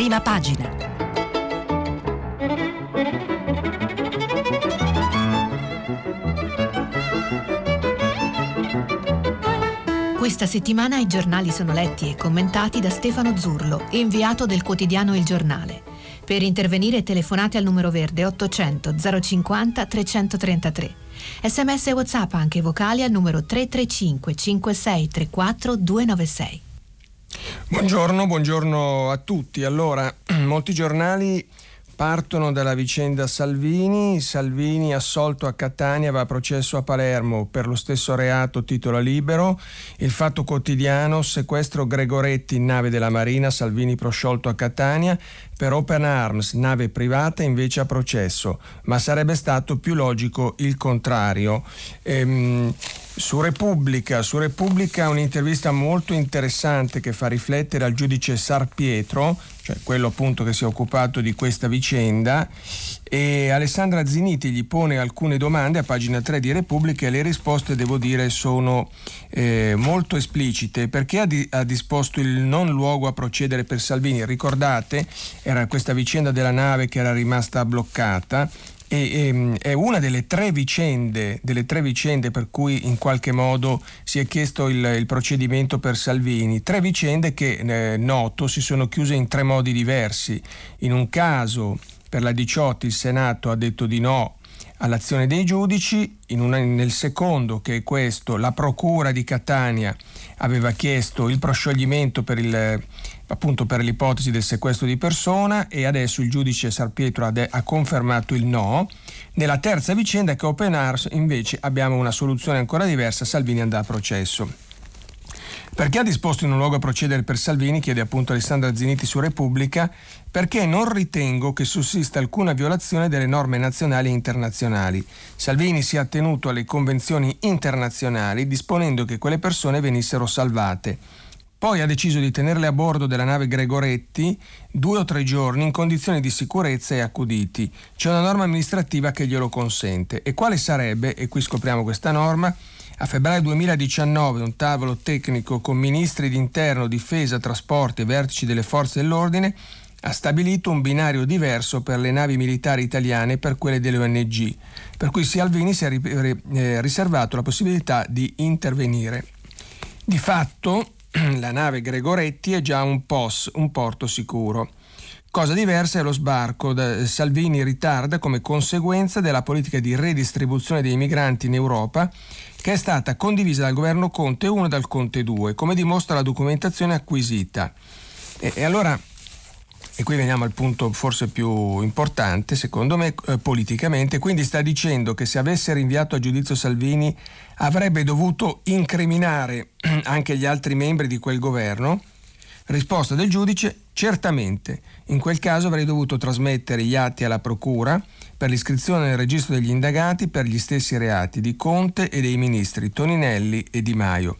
prima pagina. Questa settimana i giornali sono letti e commentati da Stefano Zurlo, inviato del quotidiano Il Giornale. Per intervenire telefonate al numero verde 800 050 333. Sms e WhatsApp anche vocali al numero 335 5634 296. Buongiorno, buongiorno a tutti. Allora, molti giornali partono dalla vicenda Salvini. Salvini assolto a Catania va a processo a Palermo per lo stesso reato titola libero. Il fatto quotidiano sequestro Gregoretti in nave della Marina, Salvini prosciolto a Catania. Per Open Arms, nave privata invece a processo, ma sarebbe stato più logico il contrario. Ehm, su Repubblica, su Repubblica un'intervista molto interessante che fa riflettere al giudice Sarpietro, cioè quello appunto che si è occupato di questa vicenda, e Alessandra Ziniti gli pone alcune domande a pagina 3 di Repubblica e le risposte, devo dire, sono eh, molto esplicite. Perché ha, di, ha, disposto il non luogo a procedere per Salvini? Ricordate, era questa vicenda della nave che era rimasta bloccata e, e, ehm, è una delle tre, vicende, delle tre vicende per cui in qualche modo si è chiesto il, il procedimento per Salvini. Tre vicende che, eh, noto, si sono chiuse in tre modi diversi. In un caso per la 18 il Senato ha detto di no all'azione dei giudici, una, nel secondo, che è questo, la Procura di Catania aveva chiesto il proscioglimento per, il, appunto per l'ipotesi del sequestro di persona e adesso il giudice Sarpietro ha, de, ha confermato il no. Nella terza vicenda, che è Open Arms, invece abbiamo una soluzione ancora diversa, Salvini andrà a processo. Perché ha disposto in un luogo a procedere per Salvini, chiede appunto Alessandra Ziniti su Repubblica, perché non ritengo che sussista alcuna violazione delle norme nazionali e internazionali. Salvini si è attenuto alle convenzioni internazionali disponendo che quelle persone venissero salvate. Poi ha deciso di tenerle a bordo della nave Gregoretti due o tre giorni in condizioni di sicurezza e accuditi. C'è una norma amministrativa che glielo consente. E quale sarebbe, e qui scopriamo questa norma, a febbraio 2019 un tavolo tecnico con ministri di interno, difesa, trasporti e vertici delle forze dell'ordine ha stabilito un binario diverso per le navi militari italiane e per quelle delle ONG, per cui Salvini si è eh, riservato la possibilità di intervenire. Di fatto la nave Gregoretti è già un POS, un porto sicuro. Cosa diversa è lo sbarco. Salvini ritarda come conseguenza della politica di redistribuzione dei migranti in Europa che è stata condivisa dal governo Conte 1 e dal Conte 2, come dimostra la documentazione acquisita. E, e allora, e qui veniamo al punto forse più importante, secondo me, eh, politicamente, quindi sta dicendo che se avesse rinviato a giudizio Salvini avrebbe dovuto incriminare anche gli altri membri di quel governo? Risposta del giudice, certamente. In quel caso avrei dovuto trasmettere gli atti alla Procura per l'iscrizione nel registro degli indagati per gli stessi reati di Conte e dei ministri Toninelli e Di Maio.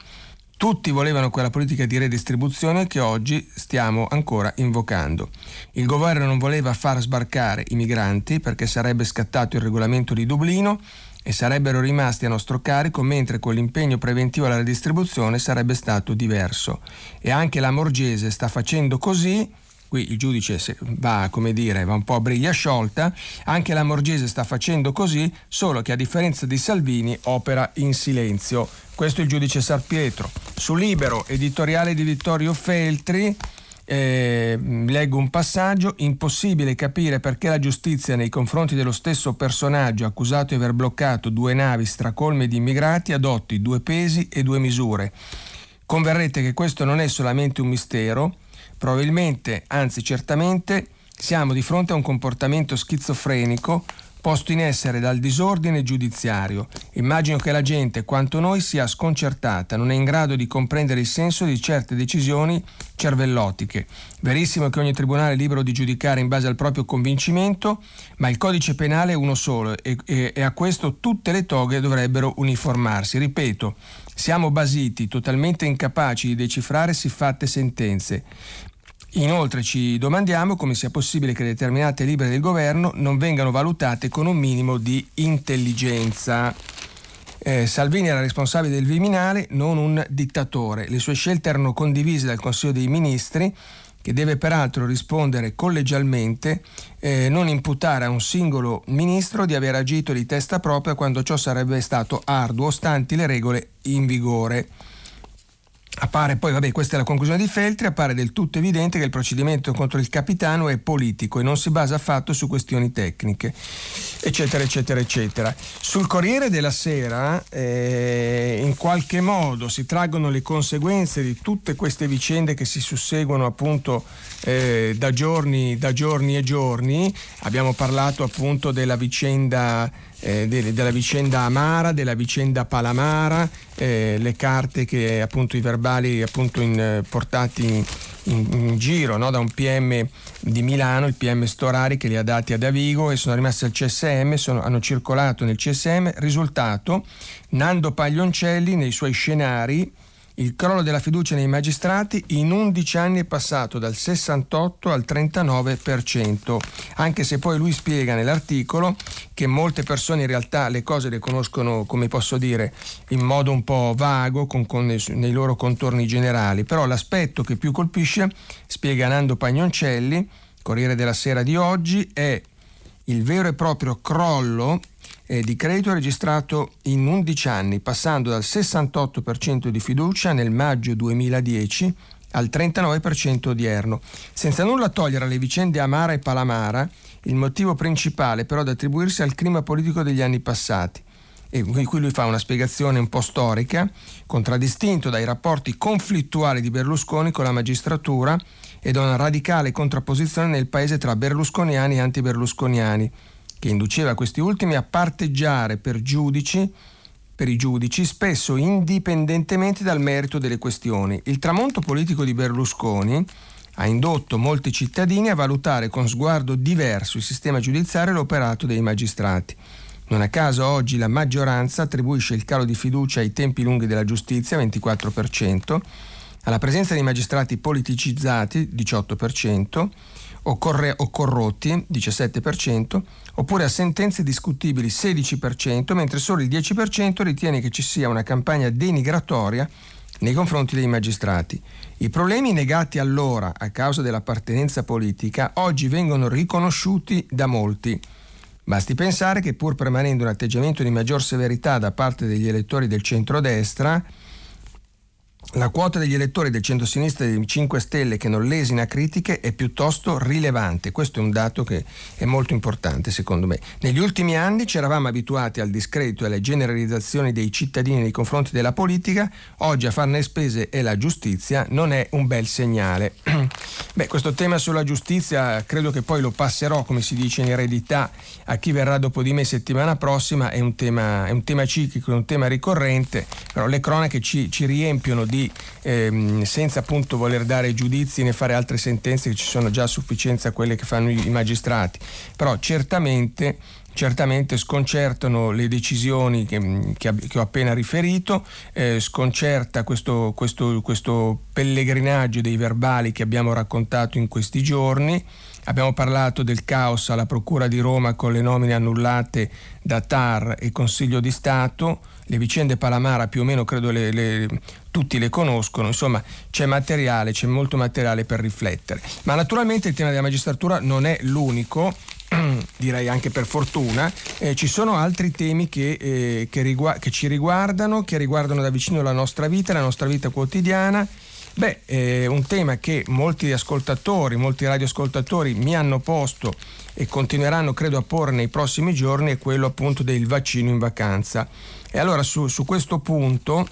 Tutti volevano quella politica di redistribuzione che oggi stiamo ancora invocando. Il governo non voleva far sbarcare i migranti perché sarebbe scattato il regolamento di Dublino e sarebbero rimasti a nostro carico, mentre con l'impegno preventivo alla redistribuzione sarebbe stato diverso. E anche la Morgese sta facendo così qui il giudice va, dire, va un po' a briglia sciolta, anche la Morgese sta facendo così, solo che a differenza di Salvini opera in silenzio. Questo è il giudice Sarpietro. Su Libero, editoriale di Vittorio Feltri, eh, leggo un passaggio, impossibile capire perché la giustizia nei confronti dello stesso personaggio accusato di aver bloccato due navi stracolme di immigrati adotti due pesi e due misure. Converrete che questo non è solamente un mistero, Probabilmente, anzi certamente, siamo di fronte a un comportamento schizofrenico posto in essere dal disordine giudiziario. Immagino che la gente, quanto noi, sia sconcertata, non è in grado di comprendere il senso di certe decisioni cervellotiche. Verissimo che ogni tribunale è libero di giudicare in base al proprio convincimento, ma il codice penale è uno solo e, e, e a questo tutte le toghe dovrebbero uniformarsi. Ripeto, siamo basiti, totalmente incapaci di decifrare siffatte sentenze. Inoltre ci domandiamo come sia possibile che determinate libere del governo non vengano valutate con un minimo di intelligenza. Eh, Salvini era responsabile del Viminale, non un dittatore. Le sue scelte erano condivise dal Consiglio dei Ministri che deve peraltro rispondere collegialmente, eh, non imputare a un singolo ministro di aver agito di testa propria quando ciò sarebbe stato arduo, stanti le regole in vigore. Appare poi, vabbè, questa è la conclusione di Feltri, appare del tutto evidente che il procedimento contro il capitano è politico e non si basa affatto su questioni tecniche, eccetera, eccetera, eccetera. Sul Corriere della Sera, eh, in qualche modo si traggono le conseguenze di tutte queste vicende che si susseguono appunto eh, da, giorni, da giorni e giorni. Abbiamo parlato appunto della vicenda eh, de, della vicenda Amara, della vicenda Palamara, eh, le carte che appunto i verbali appunto in, portati in, in, in giro no? da un PM di Milano, il PM Storari che li ha dati a Davigo e sono rimasti al CSM, sono, hanno circolato nel CSM. Risultato, Nando Paglioncelli nei suoi scenari il crollo della fiducia nei magistrati in 11 anni è passato dal 68 al 39%, anche se poi lui spiega nell'articolo che molte persone in realtà le cose le conoscono, come posso dire, in modo un po' vago, con, con nei, loro contorni generali, però l'aspetto che più colpisce, spiega Nando Pagnoncelli, Corriere della Sera di oggi, è il vero e proprio crollo eh, di credito registrato in 11 anni, passando dal 68% di fiducia nel maggio 2010 al 39% odierno. Senza nulla togliere alle vicende Amara e Palamara, il motivo principale però da attribuirsi al clima politico degli anni passati. E qui lui fa una spiegazione un po' storica, contraddistinto dai rapporti conflittuali di Berlusconi con la magistratura e da una radicale contrapposizione nel paese tra berlusconiani e anti-berlusconiani che induceva questi ultimi a parteggiare per giudici per i giudici, spesso indipendentemente dal merito delle questioni. Il tramonto politico di Berlusconi ha indotto molti cittadini a valutare con sguardo diverso il sistema giudiziario e l'operato dei magistrati. Non a caso oggi la maggioranza attribuisce il calo di fiducia ai tempi lunghi della giustizia, 24%, alla presenza di magistrati politicizzati, 18%, o, corre- o corrotti, 17%, oppure a sentenze discutibili, 16%, mentre solo il 10% ritiene che ci sia una campagna denigratoria nei confronti dei magistrati. I problemi negati allora a causa dell'appartenenza politica oggi vengono riconosciuti da molti. Basti pensare che pur permanendo un atteggiamento di maggior severità da parte degli elettori del centrodestra, la quota degli elettori del centro-sinistra e dei 5 Stelle che non lesina critiche è piuttosto rilevante. Questo è un dato che è molto importante secondo me. Negli ultimi anni ci eravamo abituati al discredito e alle generalizzazioni dei cittadini nei confronti della politica, oggi a farne spese è la giustizia, non è un bel segnale. Beh, questo tema sulla giustizia credo che poi lo passerò, come si dice in eredità, a chi verrà dopo di me settimana prossima, è un tema, è un tema ciclico, è un tema ricorrente, però le cronache ci, ci riempiono di, ehm, senza appunto voler dare giudizi né fare altre sentenze che ci sono già a sufficienza quelle che fanno i, magistrati, però certamente certamente sconcertano le decisioni che, che, che ho appena riferito, eh, sconcerta questo, questo, questo pellegrinaggio dei verbali che abbiamo raccontato in questi giorni. Abbiamo parlato del caos alla Procura di Roma con le nomine annullate da TAR e Consiglio di Stato, le vicende Palamara più o meno credo le, le, tutti le conoscono, insomma c'è materiale, c'è molto materiale per riflettere. Ma naturalmente il tema della magistratura non è l'unico, direi anche per fortuna, eh, ci sono altri temi che, eh, che, rigu- che ci riguardano, che riguardano da vicino la nostra vita, la nostra vita quotidiana Beh, è un tema che molti ascoltatori, molti radioascoltatori mi hanno posto e continueranno credo a porre nei prossimi giorni è quello appunto del vaccino in vacanza. E allora su, su questo punto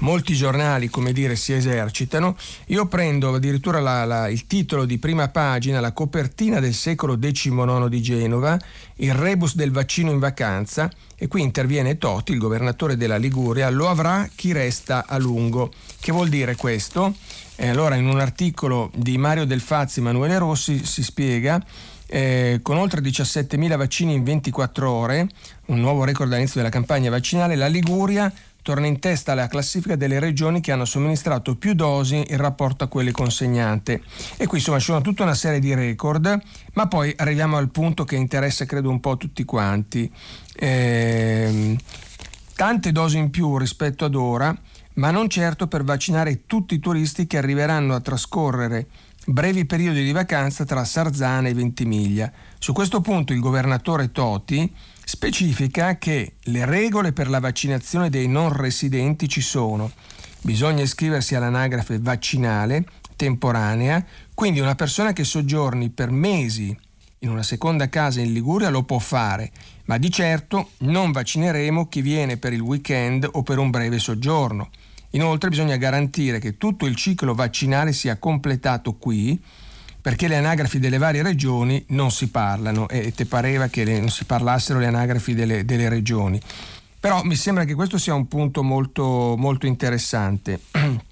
molti giornali, come dire, si esercitano. Io prendo addirittura la, la, il titolo di prima pagina, la copertina del secolo XIX di Genova, il rebus del vaccino in vacanza, e qui interviene Toti, il governatore della Liguria, lo avrà chi resta a lungo. Che vuol dire questo? Eh, allora, in un articolo di Mario Del Fazzi e Emanuele Rossi si spiega eh, con oltre 17.000 vaccini in 24 ore, un nuovo record all'inizio della campagna vaccinale, la Liguria torna in testa alla classifica delle regioni che hanno somministrato più dosi in rapporto a quelle consegnate. E qui insomma ci sono tutta una serie di record, ma poi arriviamo al punto che interessa credo un po' tutti quanti. Eh, tante dosi in più rispetto ad ora ma non certo per vaccinare tutti i turisti che arriveranno a trascorrere brevi periodi di vacanza tra Sarzana e Ventimiglia. Su questo punto il governatore Toti specifica che le regole per la vaccinazione dei non residenti ci sono. Bisogna iscriversi all'anagrafe vaccinale temporanea, quindi una persona che soggiorni per mesi in una seconda casa in Liguria lo può fare, ma di certo non vaccineremo chi viene per il weekend o per un breve soggiorno. Inoltre bisogna garantire che tutto il ciclo vaccinale sia completato qui, perché le anagrafi delle varie regioni non si parlano e te pareva che le, non si parlassero le anagrafi delle, delle, regioni. Però mi sembra che questo sia un punto molto, molto interessante.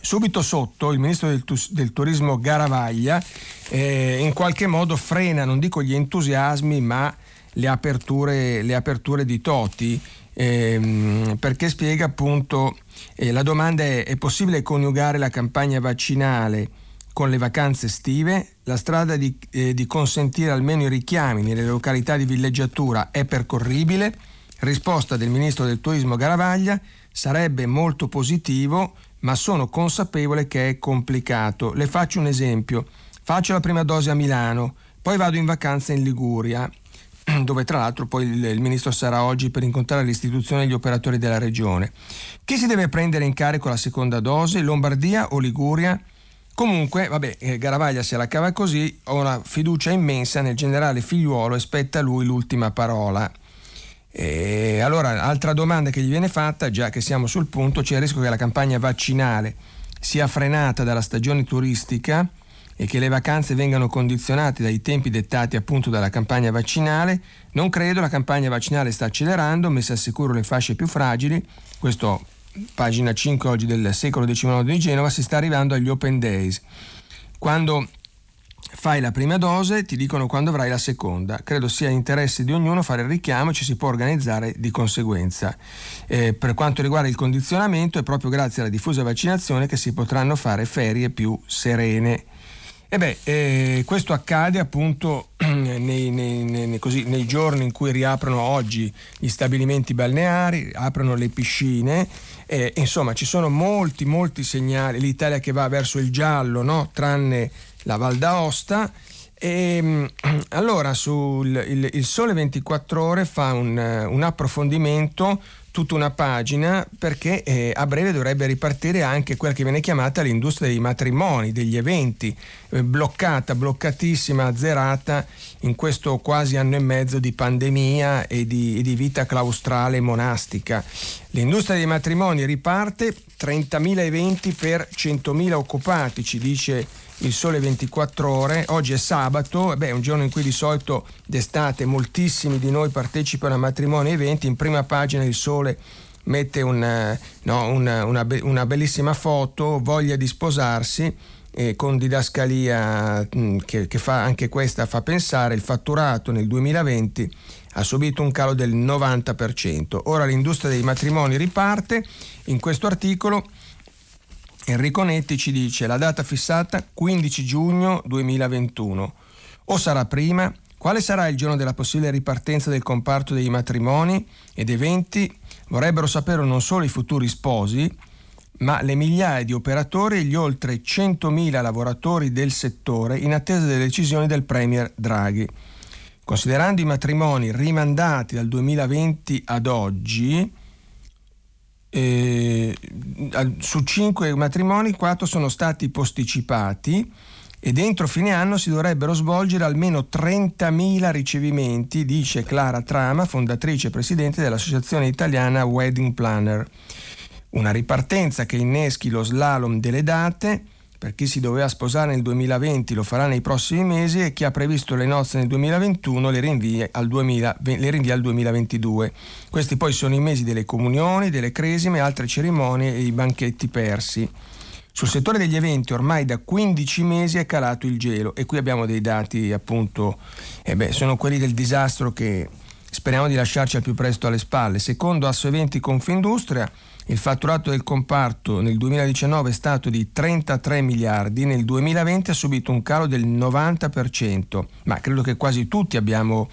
Subito sotto il ministro del, del Turismo Garavaglia eh, in qualche modo frena, non dico gli entusiasmi, ma le aperture, le aperture di Toti, ehm, perché spiega appunto, eh, la domanda è, è possibile coniugare la campagna vaccinale con le vacanze estive? La strada di, eh, di consentire almeno i richiami nelle località di villeggiatura è percorribile? Risposta del ministro del Turismo Garavaglia, sarebbe molto positivo ma sono consapevole che è complicato. Le faccio un esempio. Faccio la prima dose a Milano, poi vado in vacanza in Liguria, dove tra l'altro poi il, il, ministro sarà oggi per incontrare l'istituzione e gli operatori della regione. Chi si deve prendere in carico la seconda dose? Lombardia o Liguria? Comunque, vabbè, eh, Garavaglia se la cava così, ho una fiducia immensa nel generale figliuolo e spetta a lui l'ultima parola. E allora, altra domanda che gli viene fatta, già che siamo sul punto, c'è il rischio che la campagna vaccinale sia frenata dalla stagione turistica e che le vacanze vengano condizionate dai tempi dettati appunto dalla campagna vaccinale. Non credo, la campagna vaccinale sta accelerando, messa a sicuro le fasce più fragili. Questo, pagina 5 oggi del secolo XIX di Genova, si sta arrivando agli Open Days. Quando fai la prima dose, ti dicono quando avrai la seconda. Credo sia interesse di ognuno fare il richiamo e ci si può organizzare di conseguenza. Eh, per quanto riguarda il condizionamento, è proprio grazie alla diffusa vaccinazione che si potranno fare ferie più serene. E beh, eh, questo accade appunto nei, nei, nei, così, nei, giorni in cui riaprono oggi gli stabilimenti balneari, aprono le piscine, eh, insomma ci sono molti, molti segnali, l'Italia che va verso il giallo, no? tranne la Val d'Aosta. E, ehm, allora sul il, il Sole 24 Ore fa un, un approfondimento tutta una pagina perché eh, a breve dovrebbe ripartire anche quella che viene chiamata l'industria dei matrimoni, degli eventi, eh, bloccata, bloccatissima, azzerata in questo quasi anno e mezzo di pandemia e di, e di vita claustrale monastica. L'industria dei matrimoni riparte, 30.000 eventi per 100.000 occupati, ci dice il sole 24 ore, oggi è sabato, beh, un giorno in cui di solito d'estate moltissimi di noi partecipano a matrimoni e eventi, in prima pagina il sole mette un, eh, no, una, una, una, bellissima foto, voglia di sposarsi eh, con didascalia mh, mm, che, che fa anche questa fa pensare, il fatturato nel 2020 ha subito un calo del 90%. Ora l'industria dei matrimoni riparte, in questo articolo Enrico Netti ci dice la data fissata 15 giugno 2021. O sarà prima? Quale sarà il giorno della possibile ripartenza del comparto dei matrimoni ed eventi? Vorrebbero sapere non solo i futuri sposi, ma le migliaia di operatori e gli oltre 100.000 lavoratori del settore in attesa delle decisioni del Premier Draghi. Considerando i matrimoni rimandati dal 2020 ad oggi, eh, su cinque matrimoni quattro sono stati posticipati e dentro fine anno si dovrebbero svolgere almeno 30.000 ricevimenti, dice Clara Trama, fondatrice e presidente dell'Associazione Italiana Wedding Planner. Una ripartenza che inneschi lo slalom delle date per chi si doveva sposare nel 2020 lo farà nei prossimi mesi e chi ha previsto le nozze nel 2021 le rinvia al, 2000, le rinvia al 2022. Questi poi sono i mesi delle comunioni, delle cresime, altre cerimonie e i banchetti persi. Sul settore degli eventi ormai da 15 mesi è calato il gelo e qui abbiamo dei dati appunto, eh beh, sono quelli del disastro che speriamo di lasciarci al più presto alle spalle. Secondo Asso Eventi Confindustria il fatturato del comparto nel 2019 è stato di 33 miliardi, nel 2020 ha subito un calo del 90%, ma credo che quasi tutti abbiamo,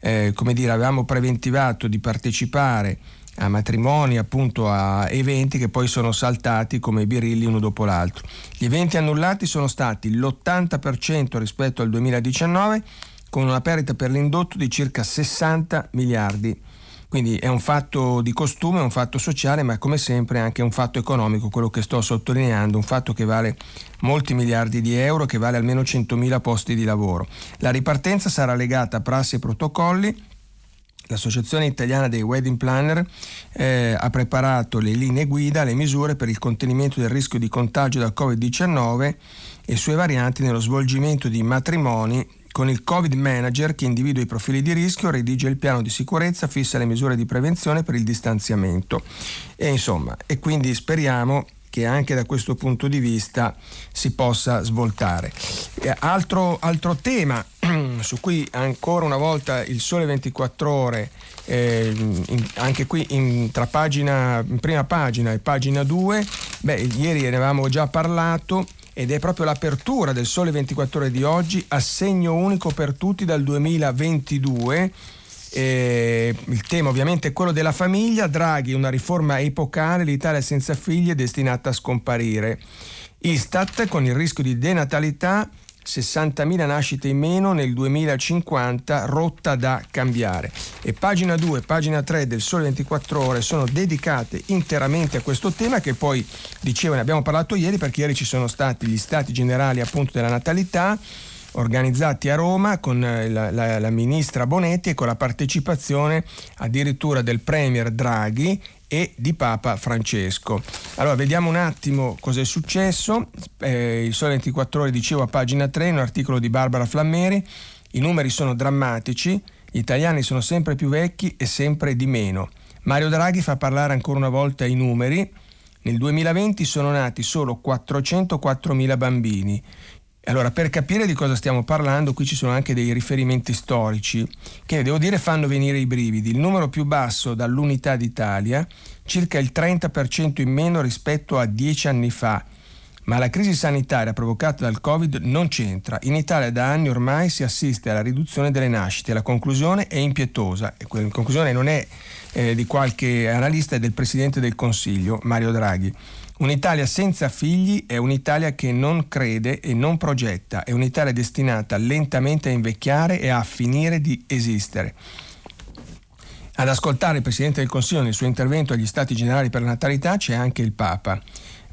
eh, come dire, avevamo preventivato di partecipare a matrimoni, appunto a eventi che poi sono saltati come birilli uno dopo l'altro. Gli eventi annullati sono stati l'80% rispetto al 2019 con una perdita per l'indotto di circa 60 miliardi. Quindi è un fatto di costume, è un fatto sociale, ma come sempre anche un fatto economico, quello che sto sottolineando, un fatto che vale molti miliardi di euro, che vale almeno 100.000 posti di lavoro. La ripartenza sarà legata a prassi e protocolli L'Associazione Italiana dei Wedding Planner eh, ha preparato le linee guida, le misure per il contenimento del rischio di contagio da Covid-19 e sue varianti nello svolgimento di matrimoni con il Covid Manager che individua i profili di rischio, redige il piano di sicurezza, fissa le misure di prevenzione per il distanziamento. E insomma, e quindi speriamo che anche da questo punto di vista si possa svoltare. Altro, altro tema su cui ancora una volta il Sole 24 ore, eh, in, anche qui in, tra pagina, in prima pagina e pagina 2, beh, ieri ne avevamo già parlato ed è proprio l'apertura del Sole 24 ore di oggi, assegno unico per tutti dal 2022 eh, il tema ovviamente è quello della famiglia, Draghi una riforma epocale, l'Italia senza figli è destinata a scomparire. Istat con il rischio di denatalità 60.000 nascite in meno nel 2050, rotta da cambiare. E pagina 2 e pagina 3 del Sole 24 Ore sono dedicate interamente a questo tema che poi, dicevo, ne abbiamo parlato ieri perché ieri ci sono stati gli stati generali appunto della natalità organizzati a Roma con eh, la, la, la ministra Bonetti e con la partecipazione addirittura del Premier Draghi e di Papa Francesco. Allora vediamo un attimo cosa è successo. Eh, il Sole 24 ore dicevo a pagina 3, un articolo di Barbara Flammeri, i numeri sono drammatici, gli italiani sono sempre più vecchi e sempre di meno. Mario Draghi fa parlare ancora una volta i numeri. Nel 2020 sono nati solo 404.000 bambini, allora, per capire di cosa stiamo parlando, qui ci sono anche dei riferimenti storici che, devo dire, fanno venire i brividi. Il numero più basso dall'unità d'Italia, circa il 30% in meno rispetto a dieci anni fa. Ma la crisi sanitaria provocata dal Covid non c'entra. In Italia da anni ormai si assiste alla riduzione delle nascite. La conclusione è impietosa. La conclusione non è eh, di qualche analista, è del Presidente del Consiglio, Mario Draghi. Un'Italia senza figli è un'Italia che non crede e non progetta, è un'Italia destinata lentamente a invecchiare e a finire di esistere. Ad ascoltare il Presidente del Consiglio nel suo intervento agli Stati Generali per la Natalità c'è anche il Papa.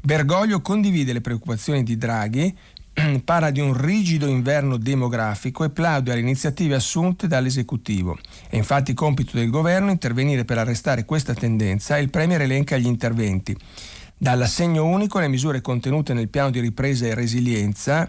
Bergoglio condivide le preoccupazioni di Draghi, parla di un rigido inverno demografico e plaude alle iniziative assunte dall'esecutivo. È infatti compito del governo intervenire per arrestare questa tendenza e il Premier elenca gli interventi dall'assegno unico alle misure contenute nel piano di ripresa e resilienza.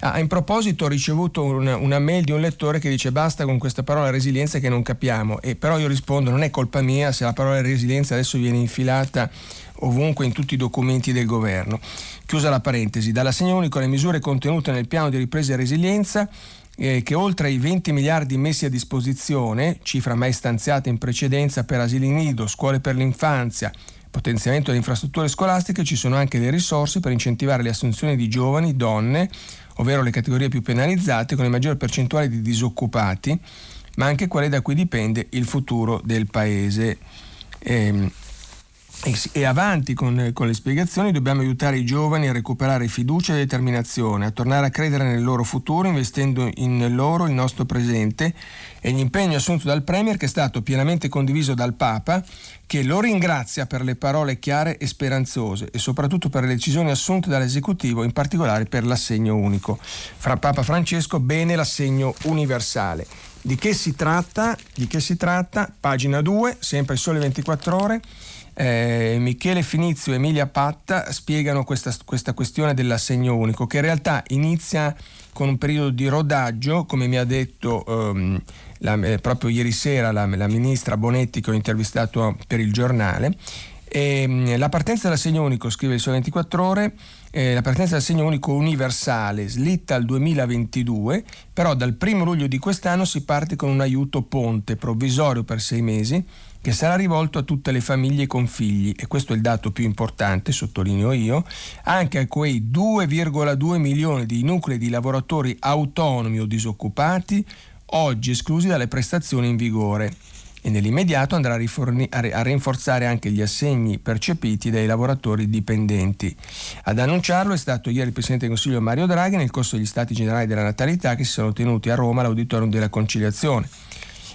Ah, in proposito ho ricevuto una, una, mail di un lettore che dice basta con questa parola resilienza che non capiamo, e però io rispondo non è colpa mia se la parola resilienza adesso viene infilata ovunque in tutti i documenti del governo. Chiusa la parentesi, dall'assegno unico alle misure contenute nel piano di ripresa e resilienza eh, che oltre ai 20 miliardi messi a disposizione, cifra mai stanziata in precedenza per asili nido, scuole per l'infanzia, potenziamento delle infrastrutture scolastiche ci sono anche le risorse per incentivare le assunzioni di giovani, donne, ovvero le categorie più penalizzate con le maggiori percentuali di disoccupati, ma anche quelle da cui dipende il futuro del Paese. Ehm, e avanti con, con, le spiegazioni dobbiamo aiutare i giovani a recuperare fiducia e determinazione, a tornare a credere nel loro futuro investendo in loro il nostro presente e l'impegno assunto dal Premier che è stato pienamente condiviso dal Papa che lo ringrazia per le parole chiare e speranzose e soprattutto per le decisioni assunte dall'esecutivo, in particolare per l'assegno unico. Fra Papa Francesco, bene l'assegno universale. Di che si tratta? Di che si tratta? Pagina 2, sempre Sole 24 ore eh, Michele Finizio e Emilia Patta spiegano questa, questa questione dell'assegno unico, che in realtà inizia con un periodo di rodaggio, come mi ha detto ehm, la, eh, proprio ieri sera la, la, ministra Bonetti che ho intervistato per il giornale. E, ehm, la partenza dell'assegno unico, scrive il Sole 24 ore, eh, la partenza dell'assegno unico universale slitta al 2022, però dal 1 luglio di quest'anno si parte con un aiuto ponte provvisorio per sei mesi che sarà rivolto a tutte le famiglie con figli, e questo è il dato più importante, sottolineo io, anche a quei 2,2 milioni di nuclei di lavoratori autonomi o disoccupati oggi esclusi dalle prestazioni in vigore. e nell'immediato andrà a, riforni- a rinforzare anche gli assegni percepiti dai lavoratori dipendenti. Ad annunciarlo è stato ieri il Presidente del Consiglio Mario Draghi nel corso degli Stati Generali della Natalità che si sono tenuti a Roma all'Auditorium della Conciliazione.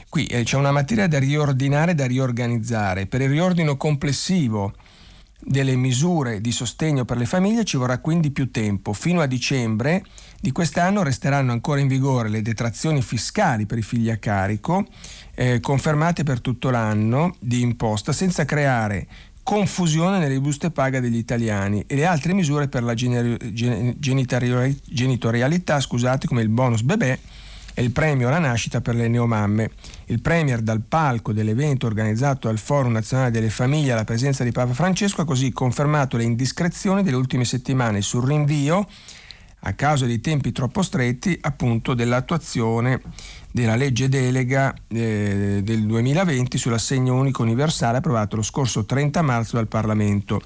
Qui eh, c'è una materia da riordinare e da riorganizzare. Per il riordino complessivo delle misure di sostegno per le famiglie ci vorrà quindi più tempo. Fino a dicembre di quest'anno resteranno ancora in vigore le detrazioni fiscali per i figli a carico, eh, confermate per tutto l'anno di imposta, senza creare confusione nelle buste paga degli italiani e le altre misure per la genitorialità, scusate, come il bonus bebè e il premio alla nascita per le neomamme. Il Premier dal palco dell'evento organizzato al Forum Nazionale delle Famiglie alla presenza di Papa Francesco ha così confermato le indiscrezioni delle ultime settimane sul rinvio a causa dei tempi troppo stretti appunto dell'attuazione della legge delega eh, del 2020 sull'assegno unico universale approvato lo scorso 30 marzo dal Parlamento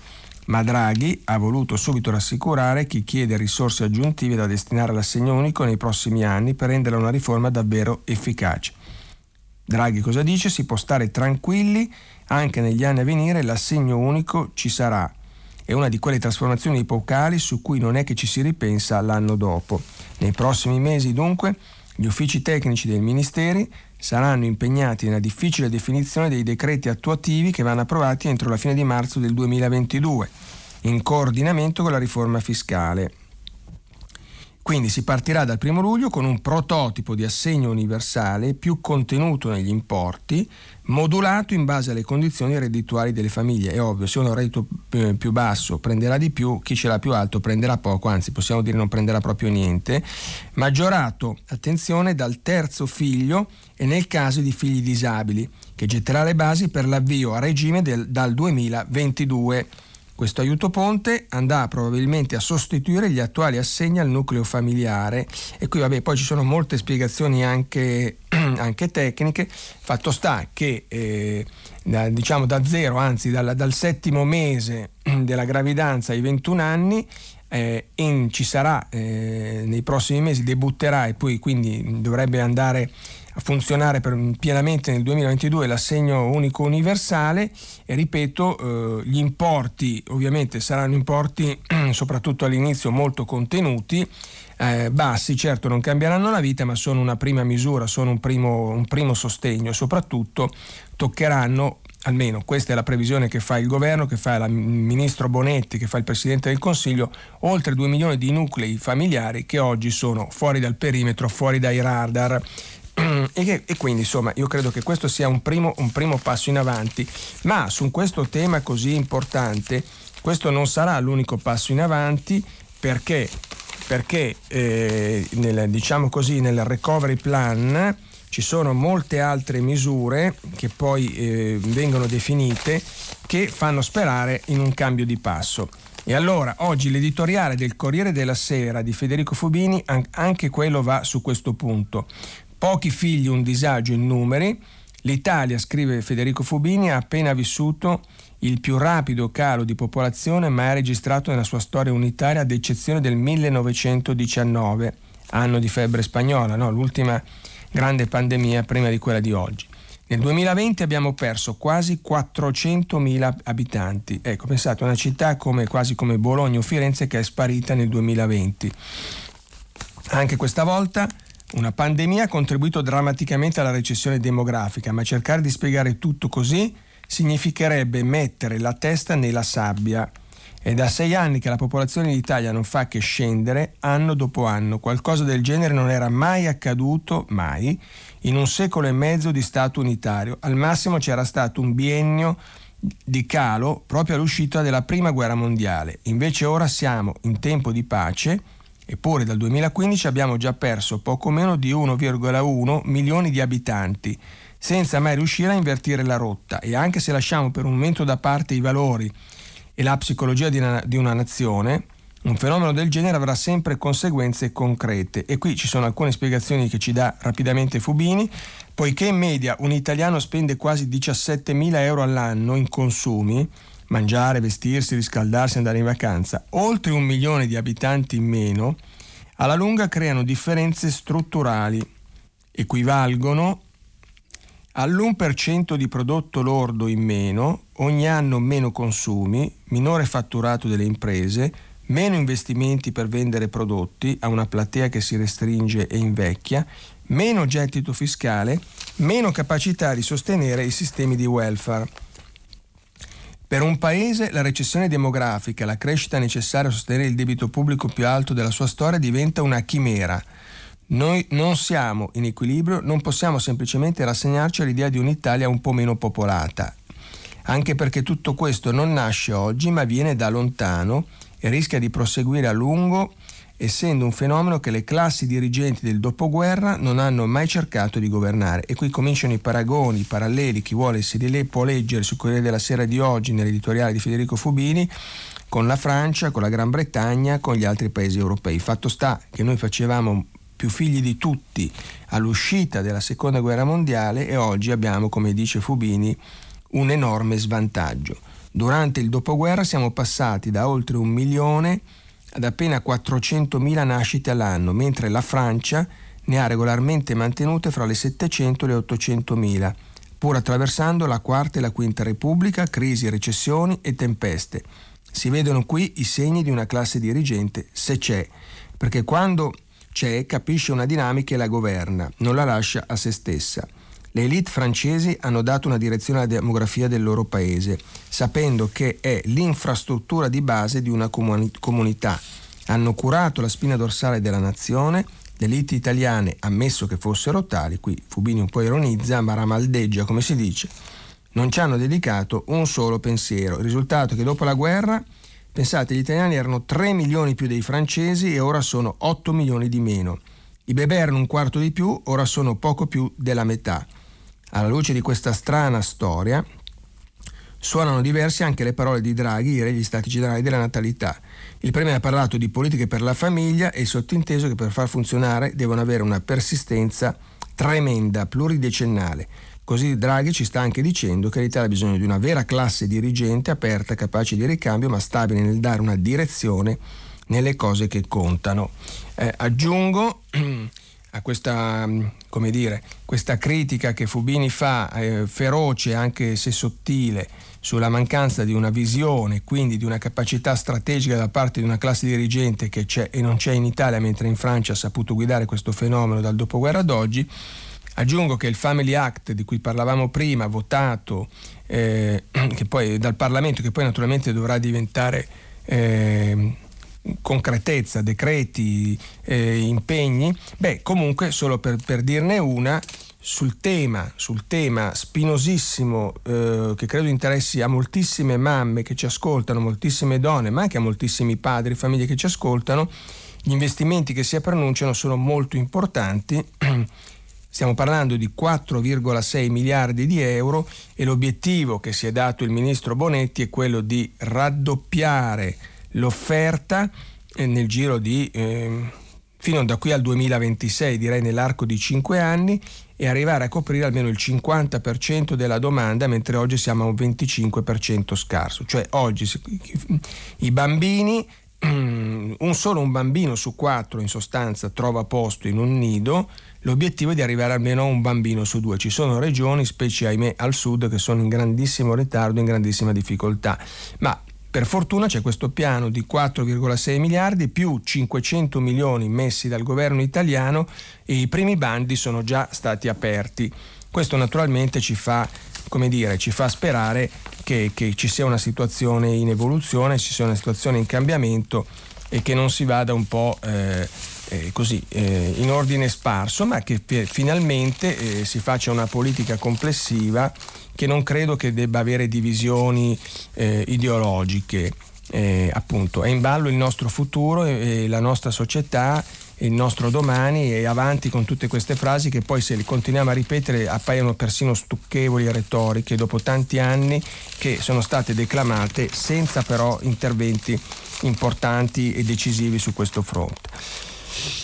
ma Draghi ha voluto subito rassicurare chi chiede risorse aggiuntive da destinare all'assegno unico nei prossimi anni per rendere una riforma davvero efficace. Draghi cosa dice? Si può stare tranquilli, anche negli anni a venire l'assegno unico ci sarà. È una di quelle trasformazioni epocali su cui non è che ci si ripensa l'anno dopo. Nei prossimi mesi dunque gli uffici tecnici dei ministeri saranno impegnati nella difficile definizione dei decreti attuativi che vanno approvati entro la fine di marzo del 2022, in coordinamento con la riforma fiscale. Quindi si partirà dal 1 luglio con un prototipo di assegno universale più contenuto negli importi, modulato in base alle condizioni reddituali delle famiglie. È ovvio, se uno ha un reddito eh, più basso prenderà di più, chi ce l'ha più alto prenderà poco, anzi possiamo dire non prenderà proprio niente, maggiorato, attenzione, dal terzo figlio e nel caso di figli disabili, che getterà le basi per l'avvio a regime del, dal 2022. Questo aiuto ponte andrà probabilmente a sostituire gli attuali assegni al nucleo familiare. E qui vabbè poi ci sono molte spiegazioni anche, anche tecniche, fatto sta che eh, da, diciamo da zero, anzi dal, dal, settimo mese della gravidanza ai 21 anni eh, in, ci sarà eh, nei prossimi mesi, debutterà e poi quindi dovrebbe andare a funzionare per, pienamente nel 2022 l'assegno unico universale e ripeto eh, gli importi ovviamente saranno importi soprattutto all'inizio molto contenuti eh, bassi certo non cambieranno la vita ma sono una prima misura sono un primo, un primo sostegno soprattutto toccheranno almeno questa è la previsione che fa il governo, che fa il ministro Bonetti, che fa il Presidente del Consiglio, oltre 2 milioni di nuclei familiari che oggi sono fuori dal perimetro, fuori dai radar e, che, e, quindi insomma io credo che questo sia un primo, un primo passo in avanti, ma su questo tema così importante questo non sarà l'unico passo in avanti perché, perché eh, nel, diciamo così, nel recovery plan ci sono molte altre misure che poi eh, vengono definite che fanno sperare in un cambio di passo. E allora oggi l'editoriale del Corriere della Sera di Federico Fubini, anche quello va su questo punto. Pochi figli, un disagio in numeri. L'Italia, scrive Federico Fubini, ha appena vissuto il più rapido calo di popolazione mai registrato nella sua storia unitaria, ad eccezione del 1919, anno di febbre spagnola, no? l'ultima grande pandemia prima di quella di oggi. Nel 2020 abbiamo perso quasi 400.000 abitanti. Ecco, pensate, una città come, quasi come Bologna o Firenze che è sparita nel 2020. Anche questa volta una pandemia ha contribuito drammaticamente alla recessione demografica, ma cercare di spiegare tutto così significherebbe mettere la testa nella sabbia. È da sei anni che la popolazione d'Italia non fa che scendere anno dopo anno. Qualcosa del genere non era mai accaduto, mai, in un secolo e mezzo di Stato unitario. Al massimo c'era stato un biennio di calo proprio all'uscita della Prima Guerra Mondiale. Invece ora siamo in tempo di pace Eppure dal 2015 abbiamo già perso poco meno di 1,1 milioni di abitanti, senza mai riuscire a invertire la rotta. E anche se lasciamo per un momento da parte i valori e la psicologia di una, di una nazione, un fenomeno del genere avrà sempre conseguenze concrete. E qui ci sono alcune spiegazioni che ci dà rapidamente Fubini, poiché in media un italiano spende quasi 17 mila euro all'anno in consumi, mangiare, vestirsi, riscaldarsi, andare in vacanza, oltre un milione di abitanti in meno, alla lunga creano differenze strutturali, equivalgono all'1% di prodotto lordo in meno, ogni anno meno consumi, minore fatturato delle imprese, meno investimenti per vendere prodotti a una platea che si restringe e invecchia, meno gettito fiscale, meno capacità di sostenere i sistemi di welfare. Per un paese la recessione demografica, la crescita necessaria a sostenere il debito pubblico più alto della sua storia diventa una chimera. Noi non siamo in equilibrio, non possiamo semplicemente rassegnarci all'idea di un'Italia un po' meno popolata, anche perché tutto questo non nasce oggi ma viene da lontano e rischia di proseguire a lungo essendo un fenomeno che le classi dirigenti del dopoguerra non hanno mai cercato di governare. E qui cominciano i paragoni, i paralleli, chi vuole si le, può leggere su Corriere della Sera di oggi nell'editoriale di Federico Fubini con la Francia, con la Gran Bretagna, con gli altri paesi europei. Fatto sta che noi facevamo più figli di tutti all'uscita della seconda guerra mondiale e oggi abbiamo, come dice Fubini, un enorme svantaggio. Durante il dopoguerra siamo passati da oltre un milione ad appena 400.000 nascite all'anno, mentre la Francia ne ha regolarmente mantenute fra le 700 e le 800.000, pur attraversando la quarta e la quinta repubblica, crisi, recessioni e tempeste. Si vedono qui i segni di una classe dirigente, se c'è, perché quando c'è capisce una dinamica e la governa, non la lascia a se stessa. Le elite francesi hanno dato una direzione alla demografia del loro paese, sapendo che è l'infrastruttura di base di una comuni- comunità. Hanno curato la spina dorsale della nazione, le elite italiane, ammesso che fossero tali, qui Fubini un po' ironizza, ma ramaldeggia come si dice, non ci hanno dedicato un solo pensiero. Il risultato è che dopo la guerra, pensate, gli italiani erano 3 milioni più dei francesi e ora sono 8 milioni di meno. I bebè erano un quarto di più, ora sono poco più della metà. Alla luce di questa strana storia, suonano diverse anche le parole di Draghi ieri agli Stati Generali della Natalità. Il Premier ha parlato di politiche per la famiglia e sottinteso che per far funzionare devono avere una persistenza tremenda, pluridecennale. Così Draghi ci sta anche dicendo che l'Italia ha bisogno di una vera classe dirigente aperta, capace di ricambio, ma stabile nel dare una direzione nelle cose che contano. Eh, aggiungo a questa, mm, come dire, questa critica che Fubini fa, eh, feroce anche se sottile, sulla mancanza di una visione, quindi di una capacità strategica da parte di una classe dirigente che c'è e non c'è in Italia, mentre in Francia ha saputo guidare questo fenomeno dal dopoguerra ad oggi. Aggiungo che il Family Act di cui parlavamo prima, votato eh, poi, dal Parlamento, che poi naturalmente dovrà diventare eh, concretezza, decreti, eh, impegni, beh comunque solo per, per dirne una, sul tema, sul tema spinosissimo eh, che credo interessi a moltissime mamme che ci ascoltano, moltissime donne, ma anche a moltissimi padri, famiglie che ci ascoltano, gli investimenti che si pronunciano sono molto importanti. Stiamo parlando di 4,6 miliardi di euro e l'obiettivo che si è dato il ministro Bonetti è quello di raddoppiare l'offerta eh, nel giro di eh, fino da qui al 2026, direi nell'arco di 5 anni, e arrivare a coprire almeno il 50% della domanda, mentre oggi siamo a un 25% scarso. Cioè oggi i bambini, un solo un bambino su quattro in sostanza trova posto in un nido, l'obiettivo è di arrivare almeno a un bambino su due. Ci sono regioni, specie ahimè al sud, che sono in grandissimo ritardo, in grandissima difficoltà, ma per fortuna c'è questo piano di 4,6 miliardi più 500 milioni messi dal governo italiano e i primi bandi sono già stati aperti. Questo naturalmente ci fa, dire, ci fa sperare che, che, ci sia una situazione in evoluzione, ci sia una situazione in cambiamento e che non si vada un po' eh, eh, così eh, in ordine sparso, ma che finalmente eh, si faccia una politica complessiva che non credo che debba avere divisioni eh, ideologiche. Eh, appunto, è in ballo il nostro futuro e, e la nostra società il nostro domani e avanti con tutte queste frasi che poi se le continuiamo a ripetere appaiono persino stucchevoli e retoriche dopo tanti anni che sono state declamate senza però interventi importanti e decisivi su questo fronte.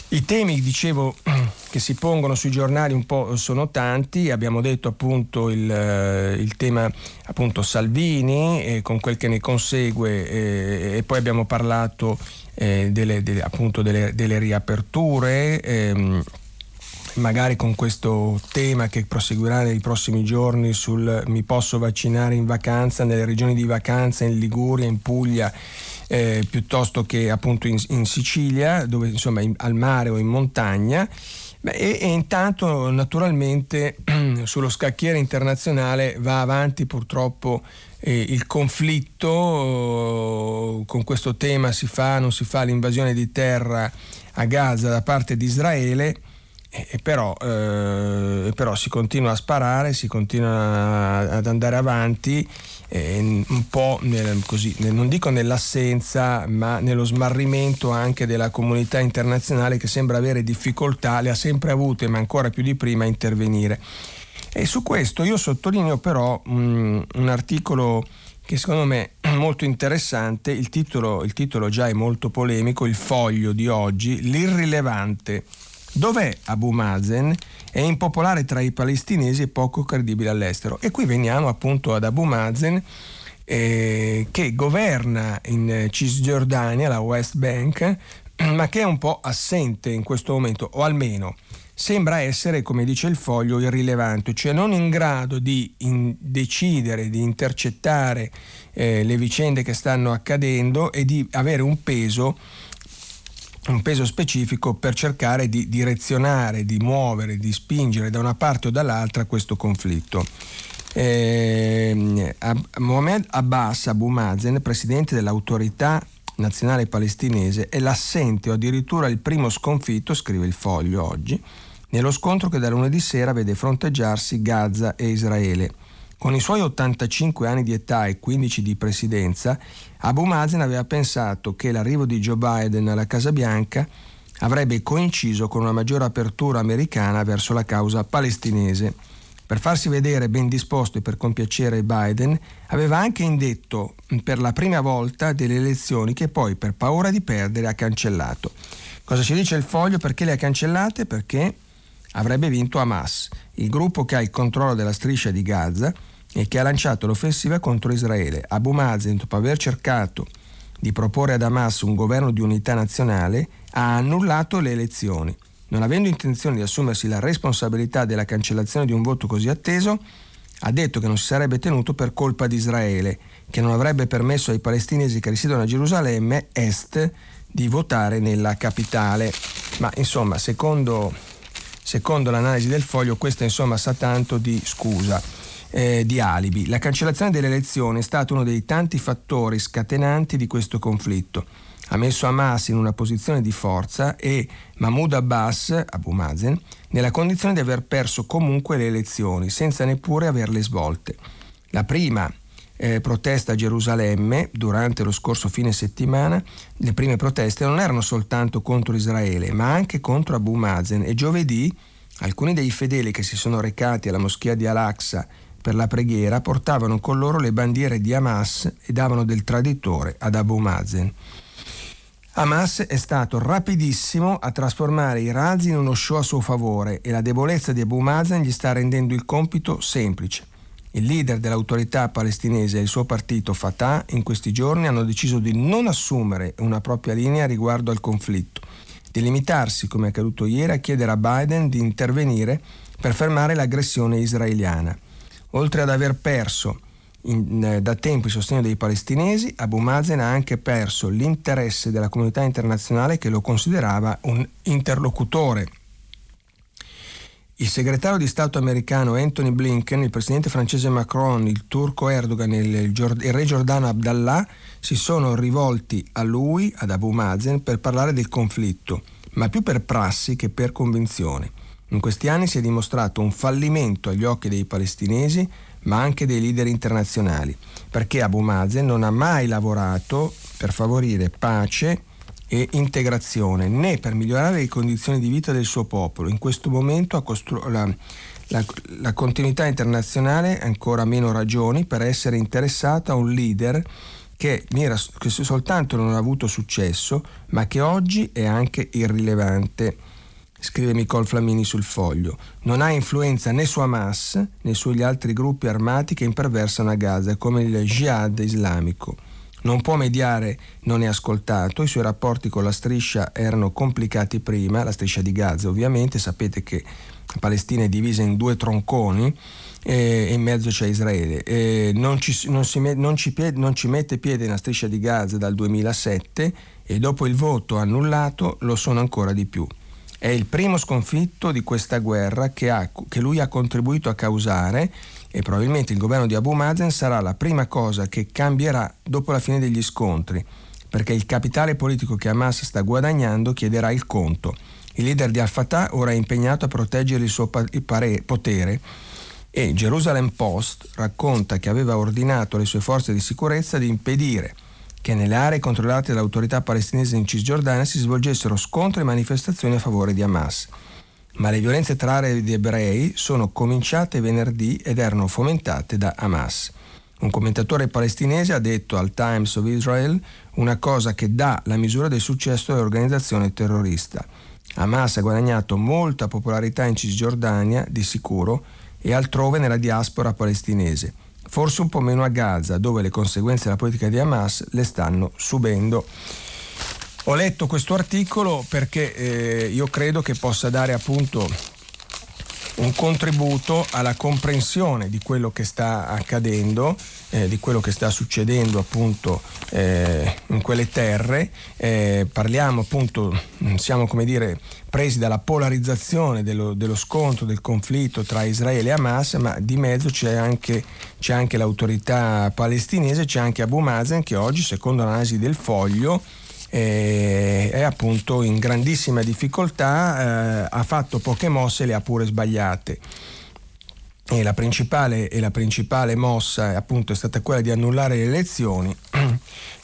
I temi, dicevo, che si pongono sui giornali un po' sono tanti, abbiamo detto appunto il, eh, il tema appunto Salvini eh, con quel che ne consegue eh, e poi abbiamo parlato eh, delle, delle, appunto delle, delle riaperture. Ehm, magari con questo tema che proseguirà nei prossimi giorni sul mi posso vaccinare in vacanza nelle regioni di vacanza in Liguria, in Puglia, eh, piuttosto che appunto in, in Sicilia, dove insomma in, al mare o in montagna. Beh, e, e, intanto naturalmente sullo scacchiere internazionale va avanti purtroppo eh, il conflitto, con questo tema si fa, non si fa l'invasione di terra a Gaza da parte di Israele e però, eh, però, si continua a sparare, si continua ad andare avanti eh, un po' nel, così, non dico nell'assenza, ma nello smarrimento anche della comunità internazionale che sembra avere difficoltà, le ha sempre avute, ma ancora più di prima, a intervenire. E su questo io sottolineo però um, un articolo che secondo me è molto interessante, il titolo, il titolo già è molto polemico, il foglio di oggi, l'irrilevante Dov'è Abu Mazen? È impopolare tra i palestinesi e poco credibile all'estero. E qui veniamo appunto ad Abu Mazen eh, che governa in Cisgiordania, la West Bank, ma che è un po' assente in questo momento, o almeno sembra essere, come dice il foglio, irrilevante, cioè non in grado di in decidere, di intercettare eh, le vicende che stanno accadendo e di avere un peso un peso specifico per cercare di direzionare, di muovere, di spingere da una parte o dall'altra questo conflitto. Eh, Mohamed Abbas Abu Mazen, presidente dell'autorità nazionale palestinese, è l'assente o addirittura il primo sconfitto, scrive il foglio oggi, nello scontro che da lunedì sera vede fronteggiarsi Gaza e Israele. Con i suoi 85 anni di età e 15 di presidenza, Abu Mazen aveva pensato che l'arrivo di Joe Biden alla Casa Bianca avrebbe coinciso con una maggiore apertura americana verso la causa palestinese. Per farsi vedere ben disposto e per compiacere Biden, aveva anche indetto per la prima volta delle elezioni che poi, per paura di perdere, ha cancellato. Cosa ci dice il foglio? Perché le ha cancellate? Perché avrebbe vinto Hamas, il gruppo che ha il controllo della striscia di Gaza e che ha lanciato l'offensiva contro Israele. Abu Mazen, dopo aver cercato di proporre ad Hamas un governo di unità nazionale, ha annullato le elezioni. Non avendo intenzione di assumersi la responsabilità della cancellazione di un voto così atteso, ha detto che non si sarebbe tenuto per colpa di Israele, che non avrebbe permesso ai palestinesi che risiedono a Gerusalemme Est di votare nella capitale. Ma insomma, secondo, secondo l'analisi del foglio, questa insomma sa tanto di scusa eh, di alibi. La cancellazione delle elezioni è stato uno dei tanti fattori scatenanti di questo conflitto. Ha messo Hamas in una posizione di forza e Mahmoud Abbas, Abu Mazen, nella condizione di aver perso comunque le elezioni, senza neppure averle svolte. La prima eh, protesta a Gerusalemme durante lo scorso fine settimana, le prime proteste non erano soltanto contro Israele, ma anche contro Abu Mazen e giovedì alcuni dei fedeli che si sono recati alla moschea di Al-Aqsa per la preghiera portavano con loro le bandiere di Hamas e davano del traditore ad Abu Mazen. Hamas è stato rapidissimo a trasformare i razzi in uno show a suo favore e la debolezza di Abu Mazen gli sta rendendo il compito semplice. Il leader dell'autorità palestinese e il suo partito Fatah in questi giorni hanno deciso di non assumere una propria linea riguardo al conflitto, di limitarsi, come è accaduto ieri, a chiedere a Biden di intervenire per fermare l'aggressione israeliana. Oltre ad aver perso in, eh, da tempo il sostegno dei palestinesi, Abu Mazen ha anche perso l'interesse della comunità internazionale che lo considerava un interlocutore. Il segretario di Stato americano Anthony Blinken, il presidente francese Macron, il turco Erdogan e il, il re giordano Abdallah si sono rivolti a lui, ad Abu Mazen, per parlare del conflitto, ma più per prassi che per convinzione. In questi anni si è dimostrato un fallimento agli occhi dei palestinesi, ma anche dei leader internazionali, perché Abu Mazen non ha mai lavorato per favorire pace e integrazione, né per migliorare le condizioni di vita del suo popolo. In questo momento costru- la, la, la continuità internazionale ha ancora meno ragioni per essere interessata a un leader che, mira, che soltanto non ha avuto successo, ma che oggi è anche irrilevante scrive Nicole Flamini sul foglio, non ha influenza né su Hamas né sugli altri gruppi armati che imperversano a Gaza, come il Jihad islamico. Non può mediare, non è ascoltato, i suoi rapporti con la striscia erano complicati prima, la striscia di Gaza ovviamente, sapete che la Palestina è divisa in due tronconi e in mezzo c'è Israele. E non, ci, non, met, non, ci non ci mette piede nella striscia di Gaza dal 2007 e dopo il voto annullato lo sono ancora di più. È il primo sconfitto di questa guerra che, ha, che lui ha contribuito a causare e probabilmente il governo di Abu Mazen sarà la prima cosa che cambierà dopo la fine degli scontri, perché il capitale politico che Hamas sta guadagnando chiederà il conto. Il leader di Al-Fatah ora è impegnato a proteggere il suo potere e Jerusalem Post racconta che aveva ordinato alle sue forze di sicurezza di impedire che nelle aree controllate dall'autorità palestinese in Cisgiordania si svolgessero scontri e manifestazioni a favore di Hamas. Ma le violenze tra arabi ed ebrei sono cominciate venerdì ed erano fomentate da Hamas. Un commentatore palestinese ha detto al Times of Israel una cosa che dà la misura del successo dell'organizzazione terrorista. Hamas ha guadagnato molta popolarità in Cisgiordania, di sicuro, e altrove nella diaspora palestinese forse un po' meno a Gaza, dove le conseguenze della politica di Hamas le stanno subendo. Ho letto questo articolo perché eh, io credo che possa dare appunto un contributo alla comprensione di quello che sta accadendo, eh, di quello che sta succedendo appunto eh, in quelle terre. Eh, parliamo appunto, siamo come dire presi dalla polarizzazione dello, dello, scontro, del conflitto tra Israele e Hamas, ma di mezzo c'è anche, c'è anche l'autorità palestinese, c'è anche Abu Mazen che oggi, secondo l'analisi del foglio, eh, è appunto in grandissima difficoltà, eh, ha fatto poche mosse e le ha pure sbagliate. E la, e la principale, mossa appunto è stata quella di annullare le elezioni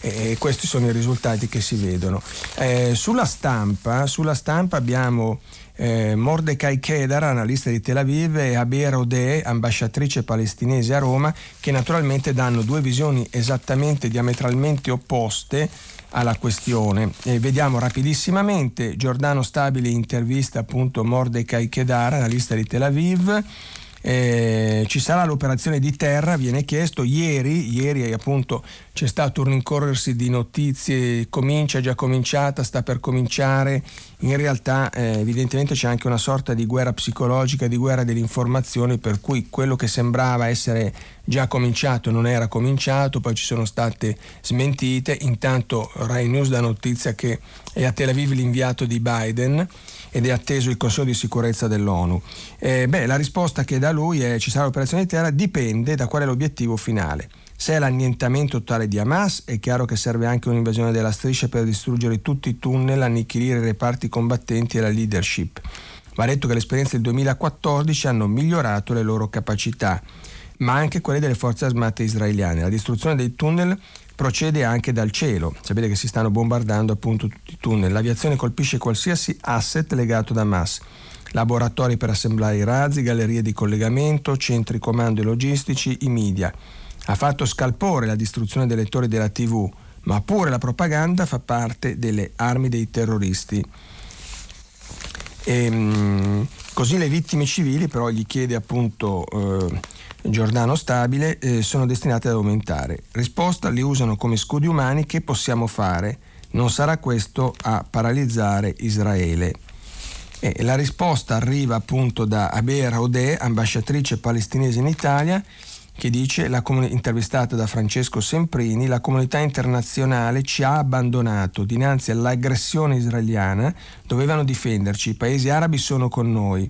e questi sono i risultati che si vedono. Eh, sulla, stampa, sulla, stampa, abbiamo eh, Mordecai Kedar, analista di Tel Aviv, e Abir Odeh, ambasciatrice palestinese a Roma, che naturalmente danno due visioni esattamente diametralmente opposte alla questione. E vediamo rapidissimamente, Giordano Stabile intervista appunto Mordecai Kedar, analista di Tel Aviv, eh, ci sarà l'operazione di terra, viene chiesto, ieri, ieri appunto c'è stato un rincorrersi di notizie, comincia, già cominciata, sta per cominciare, in realtà eh, evidentemente c'è anche una sorta di guerra psicologica, di guerra delle informazioni, per cui quello che sembrava essere già cominciato non era cominciato, poi ci sono state smentite, intanto Rai News dà notizia che è a Tel Aviv l'inviato di Biden ed è atteso il Consiglio di sicurezza dell'ONU. Eh, beh, la risposta che da lui è ci sarà l'operazione di terra dipende da qual è l'obiettivo finale. Se è l'annientamento totale di Hamas, è chiaro che serve anche un'invasione della striscia per distruggere tutti i tunnel, annichilire i reparti combattenti e la leadership. Va detto che le esperienze del 2014 hanno migliorato le loro capacità, ma anche quelle delle forze armate israeliane. La distruzione dei tunnel procede anche dal cielo. Sapete che si stanno bombardando appunto tutti i tunnel. L'aviazione colpisce qualsiasi asset legato da Hamas. Laboratori per assemblare i razzi, gallerie di collegamento, centri comando e logistici, i media. Ha fatto scalpore la distruzione dei lettori della TV, ma pure la propaganda fa parte delle armi dei terroristi. E, ehm, così le vittime civili però gli chiede appunto eh, Giordano Stabile eh, sono destinate ad aumentare. Risposta, li usano come scudi umani, che possiamo fare? Non sarà questo a paralizzare Israele. E la risposta arriva appunto da Abera Odeh, ambasciatrice palestinese in Italia, che dice, comun- intervistata da Francesco Semprini, la comunità internazionale ci ha abbandonato dinanzi all'aggressione israeliana, dovevano difenderci, i paesi arabi sono con noi.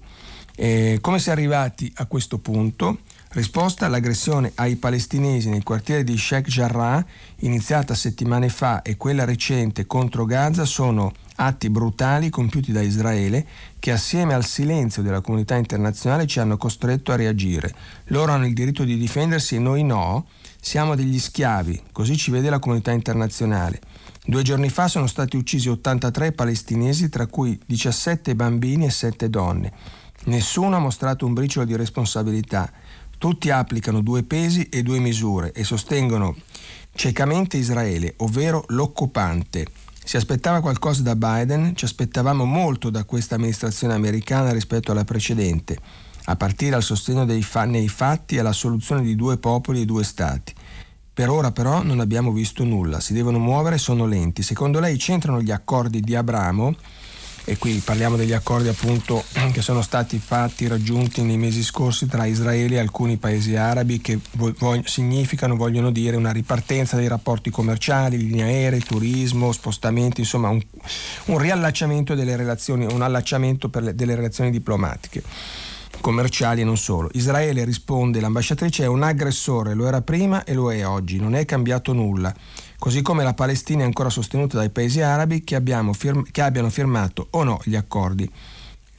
E come si è arrivati a questo punto? Risposta all'aggressione ai palestinesi nel quartiere di Sheikh Jarrah, iniziata settimane fa, e quella recente contro Gaza sono atti brutali compiuti da Israele che assieme al silenzio della comunità internazionale ci hanno costretto a reagire. Loro hanno il diritto di difendersi e noi no. Siamo degli schiavi, così ci vede la comunità internazionale. Due giorni fa sono stati uccisi 83 palestinesi, tra cui 17 bambini e 7 donne. Nessuno ha mostrato un briciolo di responsabilità. Tutti applicano due pesi e due misure e sostengono ciecamente Israele, ovvero l'occupante. Si aspettava qualcosa da Biden, ci aspettavamo molto da questa amministrazione americana rispetto alla precedente, a partire dal sostegno fa- nei fatti alla soluzione di due popoli e due stati. Per ora però non abbiamo visto nulla, si devono muovere, sono lenti. Secondo lei c'entrano gli accordi di Abramo? E qui parliamo degli accordi appunto che sono stati fatti, raggiunti nei mesi scorsi tra Israele e alcuni paesi arabi che vog- significano, vogliono dire una ripartenza dei rapporti commerciali, linee aeree, turismo, spostamenti, insomma un, un riallacciamento delle relazioni, un allacciamento le, delle relazioni diplomatiche commerciali e non solo. Israele risponde, l'ambasciatrice è un aggressore, lo era prima e lo è oggi, non è cambiato nulla così come la Palestina è ancora sostenuta dai paesi arabi che, firm- che abbiano firmato o no gli accordi.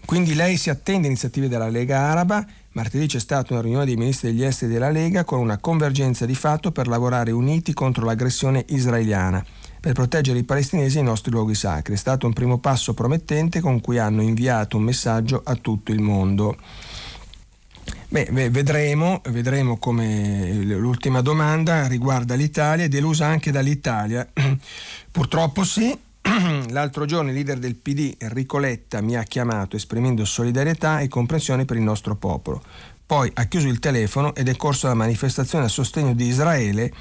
Quindi lei si attende iniziative della Lega Araba. Martedì c'è stata una riunione dei ministri degli esteri della Lega con una convergenza di fatto per lavorare uniti contro l'aggressione israeliana, per proteggere i palestinesi e i nostri luoghi sacri. È stato un primo passo promettente con cui hanno inviato un messaggio a tutto il mondo. Beh, vedremo, vedremo come l'ultima domanda riguarda l'Italia, è delusa anche dall'Italia. Purtroppo sì. L'altro giorno il leader del PD, Enrico Letta, mi ha chiamato esprimendo solidarietà e comprensione per il nostro popolo. Poi ha chiuso il telefono ed è corso la manifestazione a sostegno di Israele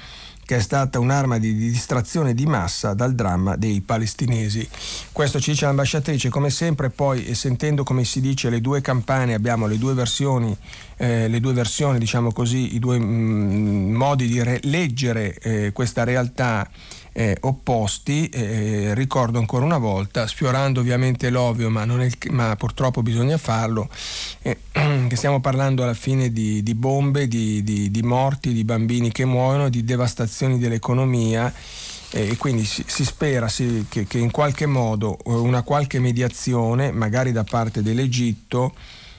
che è stata un'arma di distrazione di massa dal dramma dei palestinesi. Questo ci dice l'ambasciatrice, come sempre poi sentendo come si dice le due campane abbiamo le due versioni, eh, le due versioni diciamo così, i due mh, mm, modi di re- leggere eh, questa realtà eh, opposti, eh, ricordo ancora una volta, sfiorando ovviamente l'ovvio, ma, il, ma purtroppo bisogna farlo, eh, che stiamo parlando alla fine di, di bombe, di, di, di, morti, di bambini che muoiono, di devastazioni dell'economia e quindi si, si spera si, che, che in qualche modo una qualche mediazione, magari da parte dell'Egitto,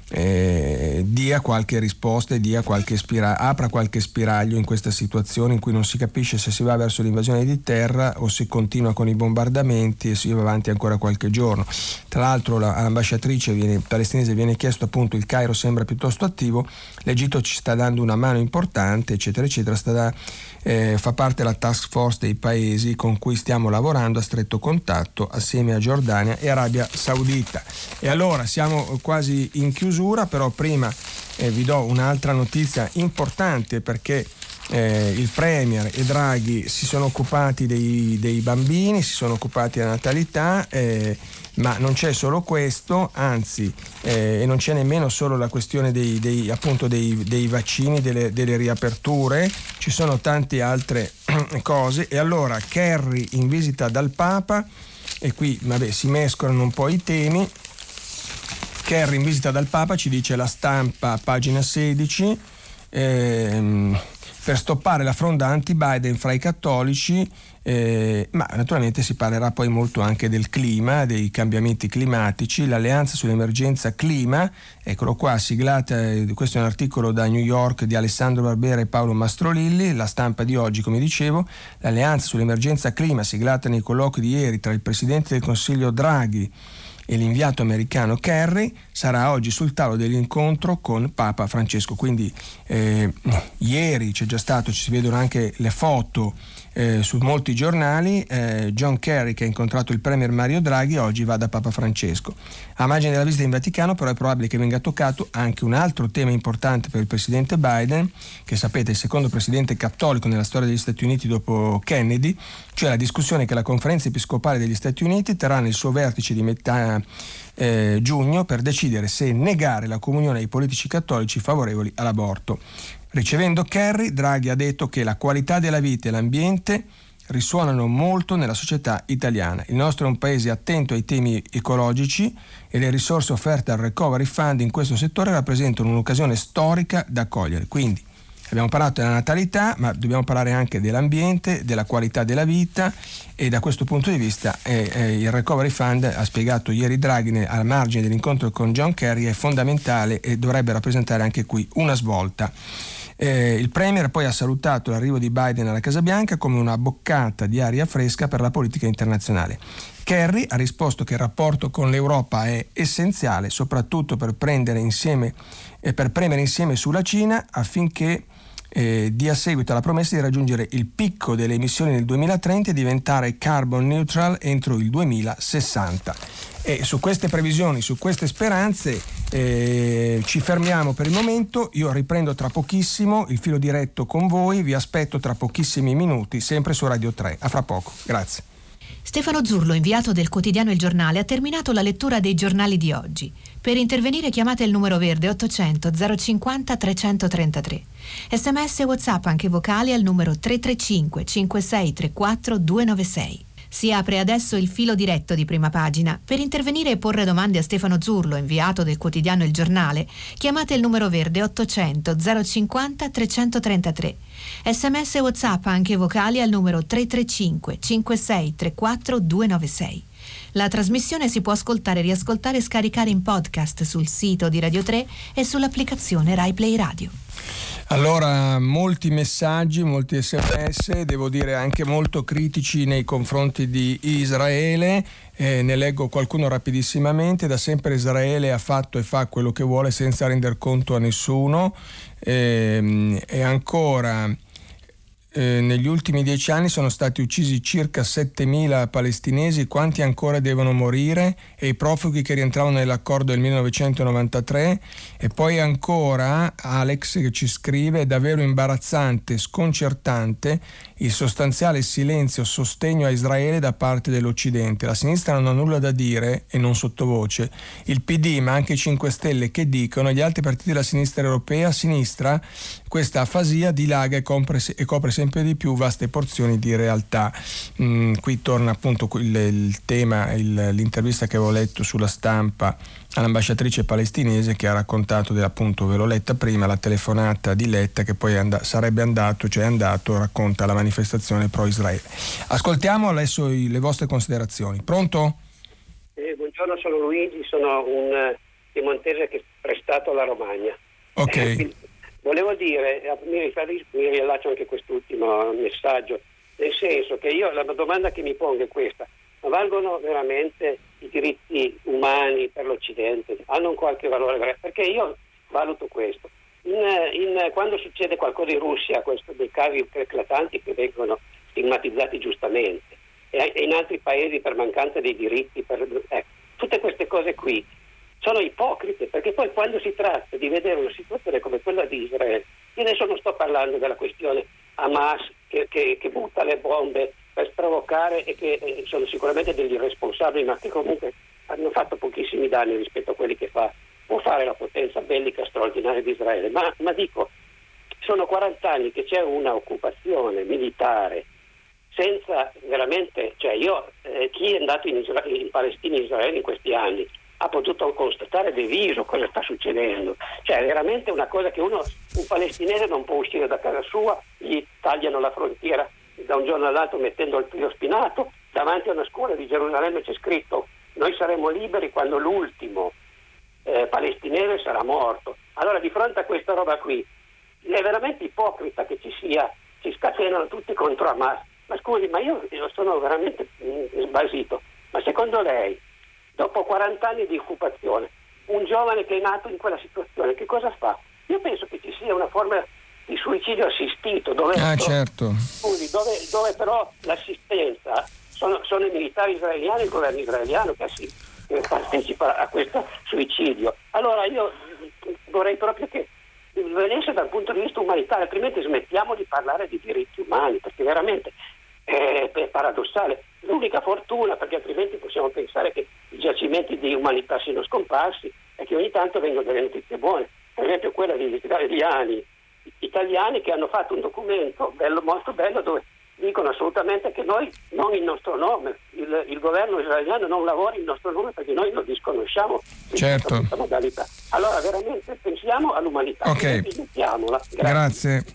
eh, dia qualche risposta e dia qualche spira- apra qualche spiraglio in questa situazione in cui non si capisce se si va verso l'invasione di terra o se continua con i bombardamenti e si va avanti ancora qualche giorno. Tra l'altro all'ambasciatrice viene, palestinese viene chiesto appunto il Cairo sembra piuttosto attivo, l'Egitto ci sta dando una mano importante eccetera eccetera, da, eh, fa parte della task force dei paesi con cui stiamo lavorando a stretto contatto assieme a Giordania e Arabia Saudita. E allora siamo quasi in chiusura chiusura, però prima eh, vi do un'altra notizia importante perché eh, il Premier e Draghi si sono occupati dei, dei bambini, si sono occupati della natalità, eh, ma non c'è solo questo, anzi, eh, e non c'è nemmeno solo la questione dei, dei, dei, dei vaccini, delle, delle, riaperture, ci sono tante altre cose. E allora Kerry in visita dal Papa, e qui vabbè, si mescolano un po' i temi, Kerry in visita dal Papa, ci dice la stampa, pagina 16, ehm, per stoppare la fronda anti-Biden fra i cattolici, eh, ma naturalmente si parlerà poi molto anche del clima, dei cambiamenti climatici, l'alleanza sull'emergenza clima, eccolo qua, siglata, eh, questo è un articolo da New York di Alessandro Barbera e Paolo Mastrolilli, la stampa di oggi come dicevo, l'alleanza sull'emergenza clima siglata nei colloqui di ieri tra il Presidente del Consiglio Draghi e l'inviato americano Kerry sarà oggi sul tavolo dell'incontro con Papa Francesco. Quindi eh, ieri c'è già stato, ci si vedono anche le foto eh, su molti giornali, eh, John Kerry che ha incontrato il Premier Mario Draghi oggi va da Papa Francesco. A margine della visita in Vaticano però è probabile che venga toccato anche un altro tema importante per il Presidente Biden, che sapete è il secondo Presidente cattolico nella storia degli Stati Uniti dopo Kennedy, cioè la discussione che la Conferenza Episcopale degli Stati Uniti terrà nel suo vertice di metà eh, giugno per decidere se negare la comunione ai politici cattolici favorevoli all'aborto. Ricevendo Kerry, Draghi ha detto che la qualità della vita e l'ambiente risuonano molto nella società italiana. Il nostro è un paese attento ai temi ecologici e le risorse offerte al Recovery Fund in questo settore rappresentano un'occasione storica da cogliere. Quindi abbiamo parlato della natalità, ma dobbiamo parlare anche dell'ambiente, della qualità della vita e da questo punto di vista eh, eh, il Recovery Fund, ha spiegato ieri Draghi al margine dell'incontro con John Kerry, è fondamentale e dovrebbe rappresentare anche qui una svolta. Eh, il Premier poi ha salutato l'arrivo di Biden alla Casa Bianca come una boccata di aria fresca per la politica internazionale. Kerry ha risposto che il rapporto con l'Europa è essenziale, soprattutto per insieme, eh, per premere insieme sulla Cina affinché eh, dia seguito alla promessa di raggiungere il picco delle emissioni nel 2030 e diventare carbon neutral entro il 2060. E su queste previsioni, su queste speranze, Eh, ci fermiamo per il momento, io riprendo tra pochissimo il filo diretto con voi, vi aspetto tra pochissimi minuti, sempre su Radio 3. A fra poco, grazie. Stefano Zurlo, inviato del quotidiano Il Giornale, ha terminato la lettura dei giornali di oggi. Per intervenire chiamate il numero verde 800 050 333. Sms e WhatsApp anche vocali al numero 335 5634 296. Si apre adesso il filo diretto di prima pagina. Per intervenire e porre domande a Stefano Zurlo, inviato del quotidiano Il Giornale, chiamate il numero verde 800 050 333. Sms e WhatsApp anche vocali al numero 335 5634 296. La trasmissione si può ascoltare, riascoltare e scaricare in podcast sul sito di Radio 3 e sull'applicazione RaiPlay Radio. Allora, molti messaggi, molti sms, devo dire anche molto critici nei confronti di Israele. Eh, ne leggo qualcuno rapidissimamente. Da sempre Israele ha fatto e fa quello che vuole senza render conto a nessuno. Eh, e ancora eh, negli ultimi dieci anni sono stati uccisi circa 7.000 palestinesi, quanti ancora devono morire? E i profughi che rientravano nell'accordo del 1993 e poi ancora Alex che ci scrive è davvero imbarazzante, sconcertante il sostanziale silenzio sostegno a Israele da parte dell'Occidente. La sinistra non ha nulla da dire e non sottovoce. Il PD ma anche i 5 Stelle che dicono gli altri partiti della sinistra europea, sinistra questa afasia dilaga e copre, e copre sempre di più vaste porzioni di realtà. Mm, qui torna appunto il, il tema, il, l'intervista che avevo letto sulla stampa all'ambasciatrice palestinese che ha raccontato, appunto ve l'ho letta prima, la telefonata di Letta che poi and- sarebbe andato, cioè è andato, racconta la manifestazione pro-Israele. Ascoltiamo adesso i, le vostre considerazioni. Pronto? Eh, buongiorno, sono Luigi, sono un piemontese che è prestato alla Romagna. Ok. Eh, Volevo dire, eh, mi, riferisco, mi riallaccio anche quest'ultimo messaggio, nel senso che io la domanda che mi pongo è questa, ma valgono veramente i diritti umani per l'Occidente? Hanno un qualche valore? Perché io valuto questo. In, in, quando succede qualcosa in Russia, questo, dei casi eclatanti che vengono stigmatizzati giustamente, e in altri paesi per mancanza dei diritti, per, eh, tutte queste cose qui sono ipocrite, perché poi quando si tratta di vedere una situazione come quella di Israele, io adesso non sto parlando della questione Hamas che, che, che butta le bombe per sprovocare e che eh, sono sicuramente degli irresponsabili, ma che comunque hanno fatto pochissimi danni rispetto a quelli che fa, può fare la potenza bellica straordinaria di Israele, ma, ma dico, sono 40 anni che c'è una occupazione militare senza veramente, cioè io, eh, chi è andato in, Isra- in Palestina e in Israele in questi anni ha potuto constatare de viso cosa sta succedendo. Cioè, è veramente una cosa che uno, un palestinese non può uscire da casa sua, gli tagliano la frontiera da un giorno all'altro mettendo il filo spinato, davanti a una scuola di Gerusalemme c'è scritto noi saremo liberi quando l'ultimo eh, palestinese sarà morto. Allora di fronte a questa roba qui è veramente ipocrita che ci sia, si scatenano tutti contro Hamas. Ma scusi, ma io, io sono veramente mm, sbasito. Ma secondo lei dopo 40 anni di occupazione, un giovane che è nato in quella situazione, che cosa fa? Io penso che ci sia una forma di suicidio assistito, dove, ah, certo. scusi, dove, dove però l'assistenza sono, sono, i militari israeliani, il governo israeliano che, si, che partecipa a questo suicidio. Allora io vorrei proprio che venisse dal punto di vista umanitario, altrimenti smettiamo di parlare di diritti umani, perché veramente è, è paradossale. L'unica fortuna, perché altrimenti possiamo pensare che i giacimenti di umanità siano scomparsi, è che ogni tanto vengono delle notizie buone. Per esempio quella degli italiani, italiani che hanno fatto un documento bello, molto bello dove dicono assolutamente che noi, non il nostro nome, il, il, governo israeliano non lavora in nostro nome perché noi lo disconosciamo certo. questa modalità. Allora veramente pensiamo all'umanità, okay. Grazie. Grazie.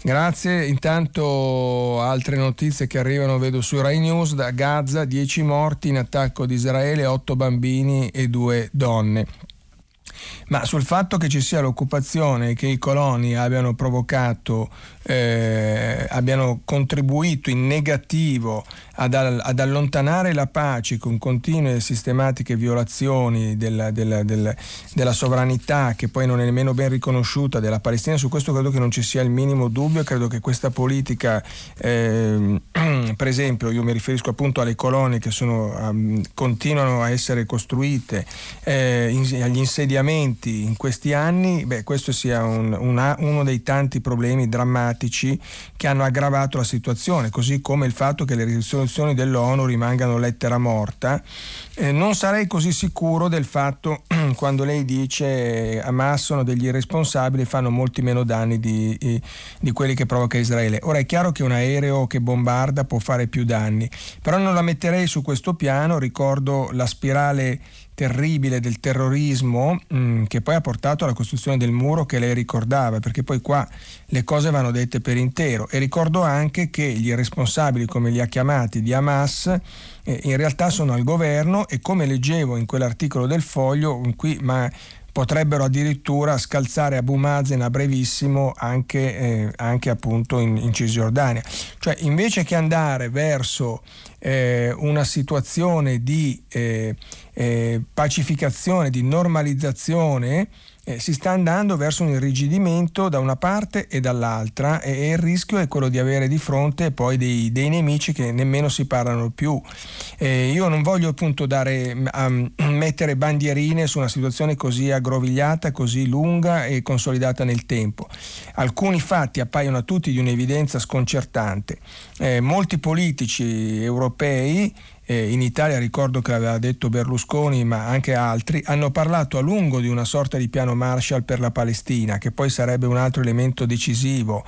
Grazie, intanto altre notizie che arrivano vedo su Rai News da Gaza, 10 morti in attacco di Israele, 8 bambini e 2 donne. Ma sul fatto che ci sia l'occupazione e che i coloni abbiano provocato, eh, abbiano contribuito in negativo ad, ad, allontanare la pace con continue e sistematiche violazioni della, della, della, della, sovranità che poi non è nemmeno ben riconosciuta della Palestina, su questo credo che non ci sia il minimo dubbio, credo che questa politica, eh, per esempio io mi riferisco appunto alle colonie che sono, um, continuano a essere costruite, eh, in, agli insediamenti, in questi anni, beh, questo sia un, una, uno dei tanti problemi drammatici che hanno aggravato la situazione, così come il fatto che le risoluzioni dell'ONU rimangano lettera morta. Eh, non sarei così sicuro del fatto quando lei dice Hamas sono degli irresponsabili e fanno molti meno danni di, di quelli che provoca Israele. Ora è chiaro che un aereo che bombarda può fare più danni, però non la metterei su questo piano, ricordo la spirale terribile del terrorismo mh, mm, che poi ha portato alla costruzione del muro che lei ricordava, perché poi qua le cose vanno dette per intero. E ricordo anche che gli responsabili, come li ha chiamati, di Hamas, eh, in realtà sono al governo e come leggevo in quell'articolo del foglio, qui, ma potrebbero addirittura scalzare Abu Mazen a brevissimo anche, eh, anche appunto in, in, Cisgiordania. Cioè invece che andare verso eh, una situazione di eh, eh pacificazione, di normalizzazione, eh, si sta andando verso un irrigidimento da una parte e dall'altra e, e il rischio è quello di avere di fronte poi dei, dei nemici che nemmeno si parlano più. Eh, io non voglio appunto dare, um, mettere bandierine su una situazione così aggrovigliata, così lunga e consolidata nel tempo. Alcuni fatti appaiono a tutti di un'evidenza sconcertante. Eh, molti politici europei eh, in Italia ricordo che l'aveva detto Berlusconi, ma anche altri, hanno parlato a lungo di una sorta di piano Marshall per la Palestina, che poi sarebbe un altro elemento decisivo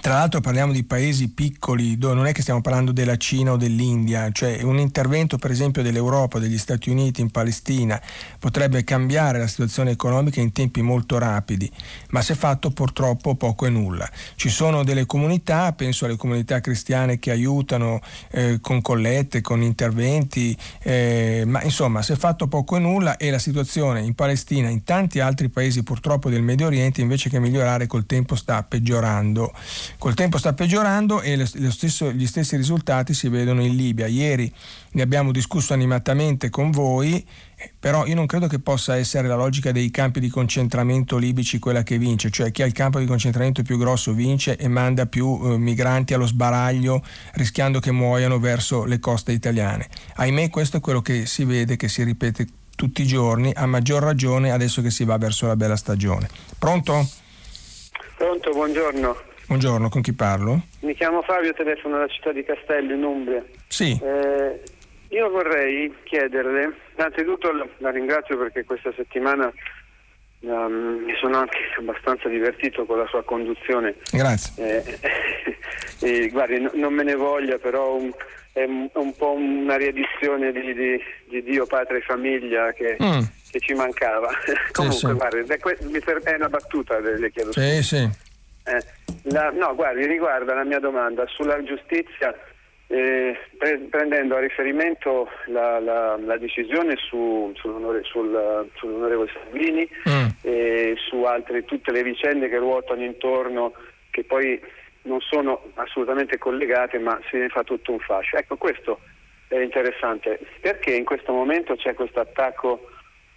tra l'altro parliamo di paesi piccoli, non è che stiamo parlando della Cina o dell'India, cioè un intervento per esempio dell'Europa, degli Stati Uniti in Palestina potrebbe cambiare la situazione economica in tempi molto rapidi, ma se fatto purtroppo poco e nulla. Ci sono delle comunità, penso alle comunità cristiane che aiutano eh, con collette, con interventi, eh, ma insomma se fatto poco e nulla e la situazione in Palestina in tanti altri paesi purtroppo del Medio Oriente invece che migliorare col tempo sta peggiorando. Col tempo sta peggiorando e stesso, gli stessi risultati si vedono in Libia. Ieri ne abbiamo discusso animatamente con voi, eh, però io non credo che possa essere la logica dei campi di concentramento libici quella che vince, cioè chi ha il campo di concentramento più grosso vince e manda più eh, migranti allo sbaraglio rischiando che muoiano verso le coste italiane. Ahimè questo è quello che si vede, che si ripete tutti i giorni, a maggior ragione adesso che si va verso la bella stagione. Pronto? Pronto, buongiorno. Buongiorno, con chi parlo? Mi chiamo Fabio, telefono dalla città di Castello in Umbria. Sì. Eh, io vorrei chiederle, innanzitutto la, ringrazio perché questa settimana um, mi sono anche abbastanza divertito con la sua conduzione. Grazie. Eh, eh, guardi, no, non me ne voglia, però un, è un, un po' una riedizione di, di, di, Dio, Patria e Famiglia che, mm. che ci mancava. Comunque, sì. guardi, è una battuta, le chiedo. Sì, sì. Eh, la, no, guardi, riguarda la mia domanda sulla giustizia, eh, pre- prendendo a riferimento la, la, la decisione su, sull'onore, sul, sull'onorevole Salvini mm. e su altre, tutte le vicende che ruotano intorno, che poi non sono assolutamente collegate, ma si ne fa tutto un fascio. Ecco, questo è interessante. Perché in questo momento c'è questo attacco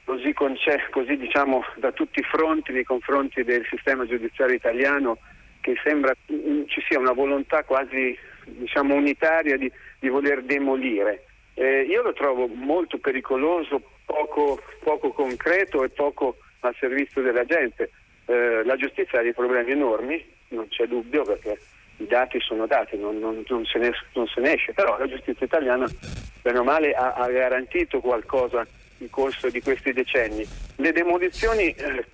così, conce- così diciamo, da tutti i fronti nei confronti del sistema giudiziario italiano che sembra mm, ci sia una volontà quasi diciamo, unitaria di, di voler demolire. Eh, io lo trovo molto pericoloso, poco, poco, concreto e poco al servizio della gente. Eh, la giustizia ha dei problemi enormi, non c'è dubbio perché i dati sono dati, non, non, non, se, ne, non se, ne, esce, però la giustizia italiana, bene o male, ha, ha garantito qualcosa nel corso di questi decenni. Le demolizioni, eh,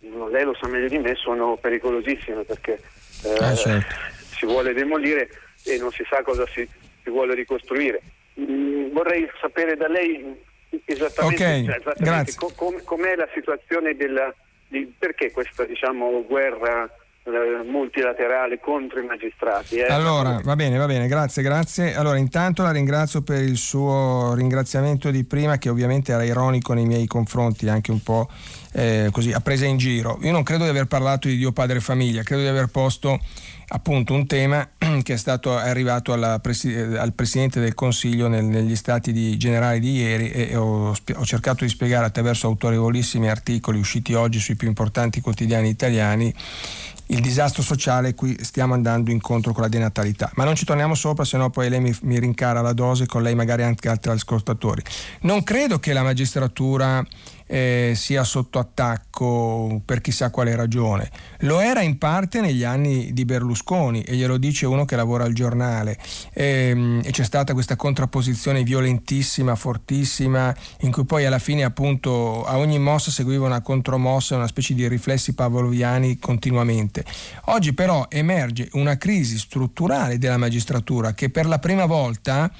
lei lo sa meglio di me, sono pericolosissime perché eh, ah, certo. si vuole demolire e non si sa cosa si, si vuole ricostruire. Mm, vorrei sapere da lei esattamente, okay, cioè, esattamente com, com, com'è la situazione della, di, perché questa diciamo, guerra multilaterale contro i magistrati. Eh. Allora, va bene, va bene, grazie, grazie. Allora, intanto la ringrazio per il suo ringraziamento di prima, che ovviamente era ironico nei miei confronti, anche un po' eh, così a presa in giro. Io non credo di aver parlato di Dio Padre e Famiglia, credo di aver posto appunto un tema che è stato arrivato presi- al Presidente del Consiglio nel, negli stati di, generali di ieri e ho, ho, cercato di spiegare attraverso autorevolissimi articoli usciti oggi sui più importanti quotidiani italiani il disastro sociale cui stiamo andando incontro con la denatalità. Ma non ci torniamo sopra, se no poi lei mi, mi, rincara la dose, con lei magari anche altri ascoltatori. Non credo che la magistratura eh, sia sotto attacco per chissà quale ragione. Lo era in parte negli anni di Berlusconi e glielo dice uno che lavora al giornale e, e c'è stata questa contrapposizione violentissima, fortissima, in cui poi alla fine appunto a ogni mossa seguiva una contromossa, una specie di riflessi pavloviani continuamente. Oggi però emerge una crisi strutturale della magistratura che per la prima volta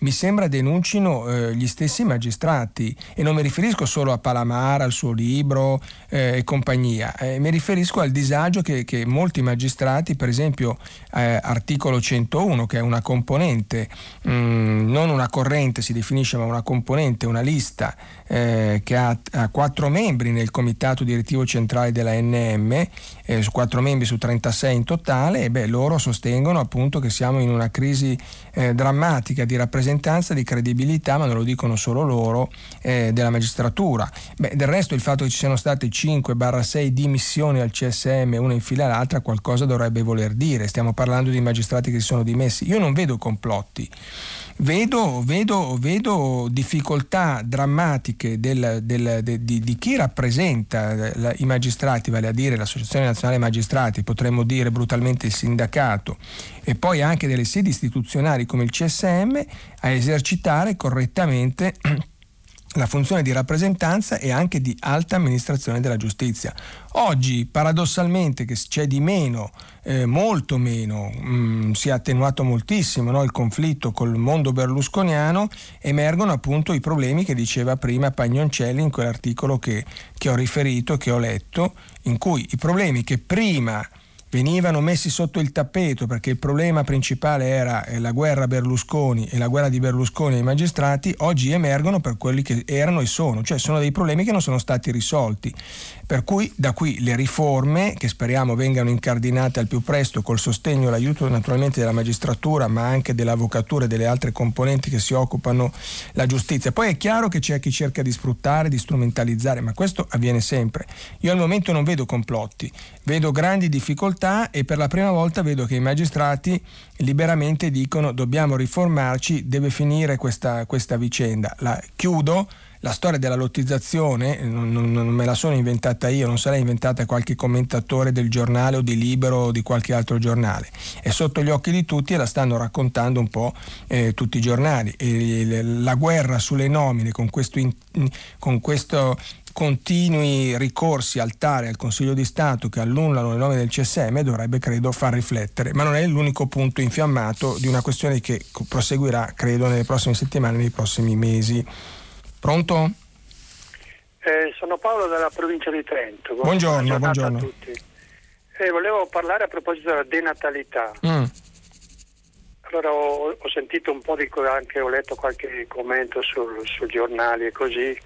mi sembra denuncino eh, gli stessi magistrati e non mi riferisco solo a Palamara, al suo libro eh, e compagnia, eh, mi riferisco al disagio che, che molti magistrati, per esempio eh, articolo 101 che è una componente, mh, mm, non una corrente si definisce ma una componente, una lista eh, che ha, ha, quattro membri nel comitato direttivo centrale della NM, eh, su quattro membri su 36 in totale, e beh, loro sostengono appunto che siamo in una crisi drammatica di rappresentanza, di credibilità, ma non lo dicono solo loro, eh, della magistratura. Beh, del resto il fatto che ci siano state 5-6 dimissioni al CSM, una in fila all'altra, qualcosa dovrebbe voler dire. Stiamo parlando di magistrati che si sono dimessi. Io non vedo complotti. Vedo, vedo, vedo, difficoltà drammatiche del, del, de, di, di, chi rappresenta la, i magistrati, vale a dire l'Associazione Nazionale Magistrati, potremmo dire brutalmente il sindacato, e poi anche delle sedi istituzionali come il CSM a esercitare correttamente la funzione di rappresentanza e anche di alta amministrazione della giustizia. Oggi, paradossalmente, che c'è di meno, eh, molto meno, mh, mm, si è attenuato moltissimo no, il conflitto col mondo berlusconiano, emergono appunto i problemi che diceva prima Pagnoncelli in quell'articolo che, che ho riferito, che ho letto, in cui i problemi che prima venivano messi sotto il tappeto perché il problema principale era eh, la guerra Berlusconi e la guerra di Berlusconi ai magistrati, oggi emergono per quelli che erano e sono, cioè sono dei problemi che non sono stati risolti. Per cui da qui le riforme, che speriamo vengano incardinate al più presto col sostegno e l'aiuto naturalmente della magistratura, ma anche dell'avvocatura e delle altre componenti che si occupano la giustizia. Poi è chiaro che c'è chi cerca di sfruttare, di strumentalizzare, ma questo avviene sempre. Io al momento non vedo complotti, vedo grandi difficoltà e per la prima volta vedo che i magistrati liberamente dicono dobbiamo riformarci, deve finire questa, questa vicenda. La chiudo la storia della lottizzazione non, non, non, me la sono inventata io, non sarà inventata qualche commentatore del giornale o di Libero o di qualche altro giornale. È sotto gli occhi di tutti e la stanno raccontando un po' eh, tutti i giornali. E la guerra sulle nomine con questo, in, con questo continui ricorsi al TARE al Consiglio di Stato che annullano le nomine del CSM dovrebbe credo far riflettere, ma non è l'unico punto infiammato di una questione che proseguirà credo nelle prossime settimane, nei prossimi mesi. Pronto? Eh, sono Paolo dalla provincia di Trento. Buongiorno, buongiorno. a tutti. Eh, volevo parlare a proposito della denatalità. Mm. Allora ho, ho, sentito un po' di anche ho letto qualche commento sul, sui giornali e così.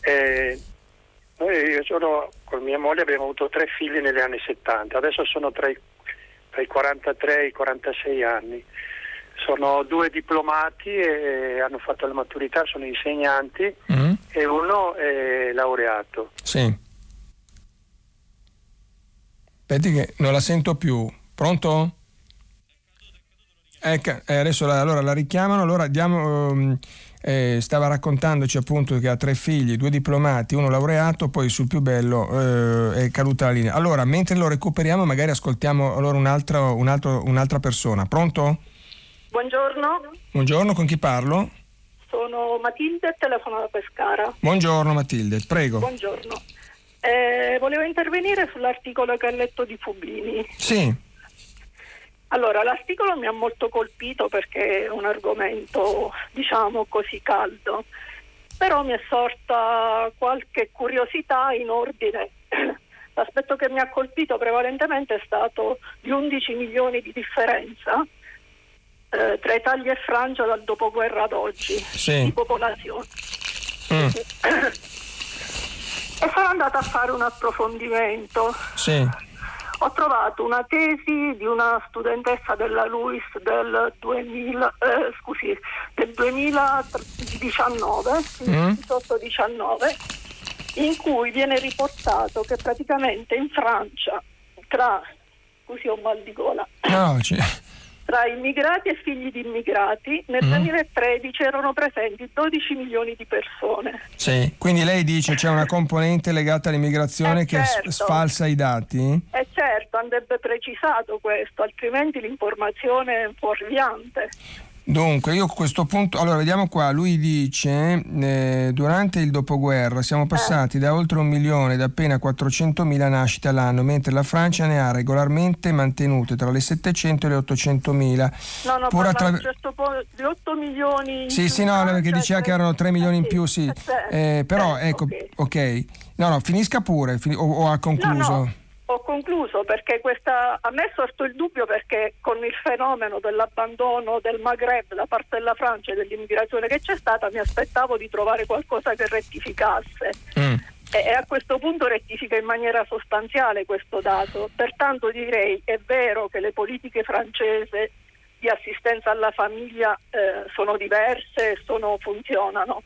Eh, noi io sono, con mia moglie abbiamo avuto tre figli negli anni 70, adesso sono tra i, tra i 43 e i 46 anni sono due diplomati e hanno fatto la maturità, sono insegnanti mm. e uno è laureato. Sì. Aspetti che non la sento più. Pronto? Ecco, eh, adesso la, allora la richiamano, allora diamo... Um, eh, stava raccontandoci appunto che ha tre figli, due diplomati, uno laureato, poi sul più bello eh, è caduta la linea. Allora, mentre lo recuperiamo, magari ascoltiamo allora un altro, un altro, un'altra persona. Pronto? Buongiorno. Buongiorno, con chi parlo? Sono Matilde, telefono da Pescara. Buongiorno Matilde, prego. Buongiorno. Eh, volevo intervenire sull'articolo che ha letto di Fubini. Sì. Allora, l'articolo mi ha molto colpito perché è un argomento, diciamo così, caldo, però mi è sorta qualche curiosità in ordine. L'aspetto che mi ha colpito prevalentemente è stato gli 11 milioni di differenza eh, tra Italia e Francia dal dopoguerra ad oggi sì. di popolazione. Mm. e sono andata a fare un approfondimento. Sì. Ho trovato una tesi di una studentessa della LUIS del, 2000, eh, scusi, del 2019, mm. 18-19, in cui viene riportato che praticamente in Francia tra scusi ho mal di gola no, tra immigrati e figli di immigrati nel mm. 2013 erano presenti 12 milioni di persone. Sì, quindi lei dice c'è una componente legata all'immigrazione eh che certo. sfalsa i dati? Eh certo, andrebbe precisato questo, altrimenti l'informazione è fuorviante. Dunque, io a questo punto, allora vediamo qua, lui dice, eh, durante il dopoguerra siamo passati eh. da oltre un milione da appena 400 mila nascite all'anno, mentre la Francia ne ha regolarmente mantenute tra le 700 e le 800 mila. No, no, Pur attra... certo di 8 milioni. Sì, sì, no, perché diceva che erano 3 milioni in più, sì. Eh, eh però, ecco, okay. ok. No, no, finisca pure, fin- o, o, ha concluso? No, no ho concluso perché questa, a me è sorto il dubbio perché con il fenomeno dell'abbandono del Maghreb da parte della Francia e dell'immigrazione che c'è stata mi aspettavo di trovare qualcosa che rettificasse. Mm. E, e a questo punto rettifica in maniera sostanziale questo dato. Pertanto direi è vero che le politiche francesi di assistenza alla famiglia eh, sono diverse e funzionano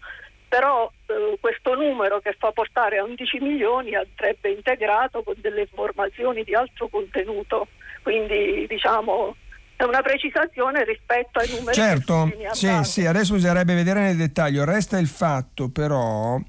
però eh, questo numero che fa portare a 11 milioni andrebbe integrato con delle informazioni di altro contenuto, quindi diciamo è una precisazione rispetto ai numeri. Certo, sì, sì, adesso bisognerebbe vedere nel dettaglio, resta il fatto però,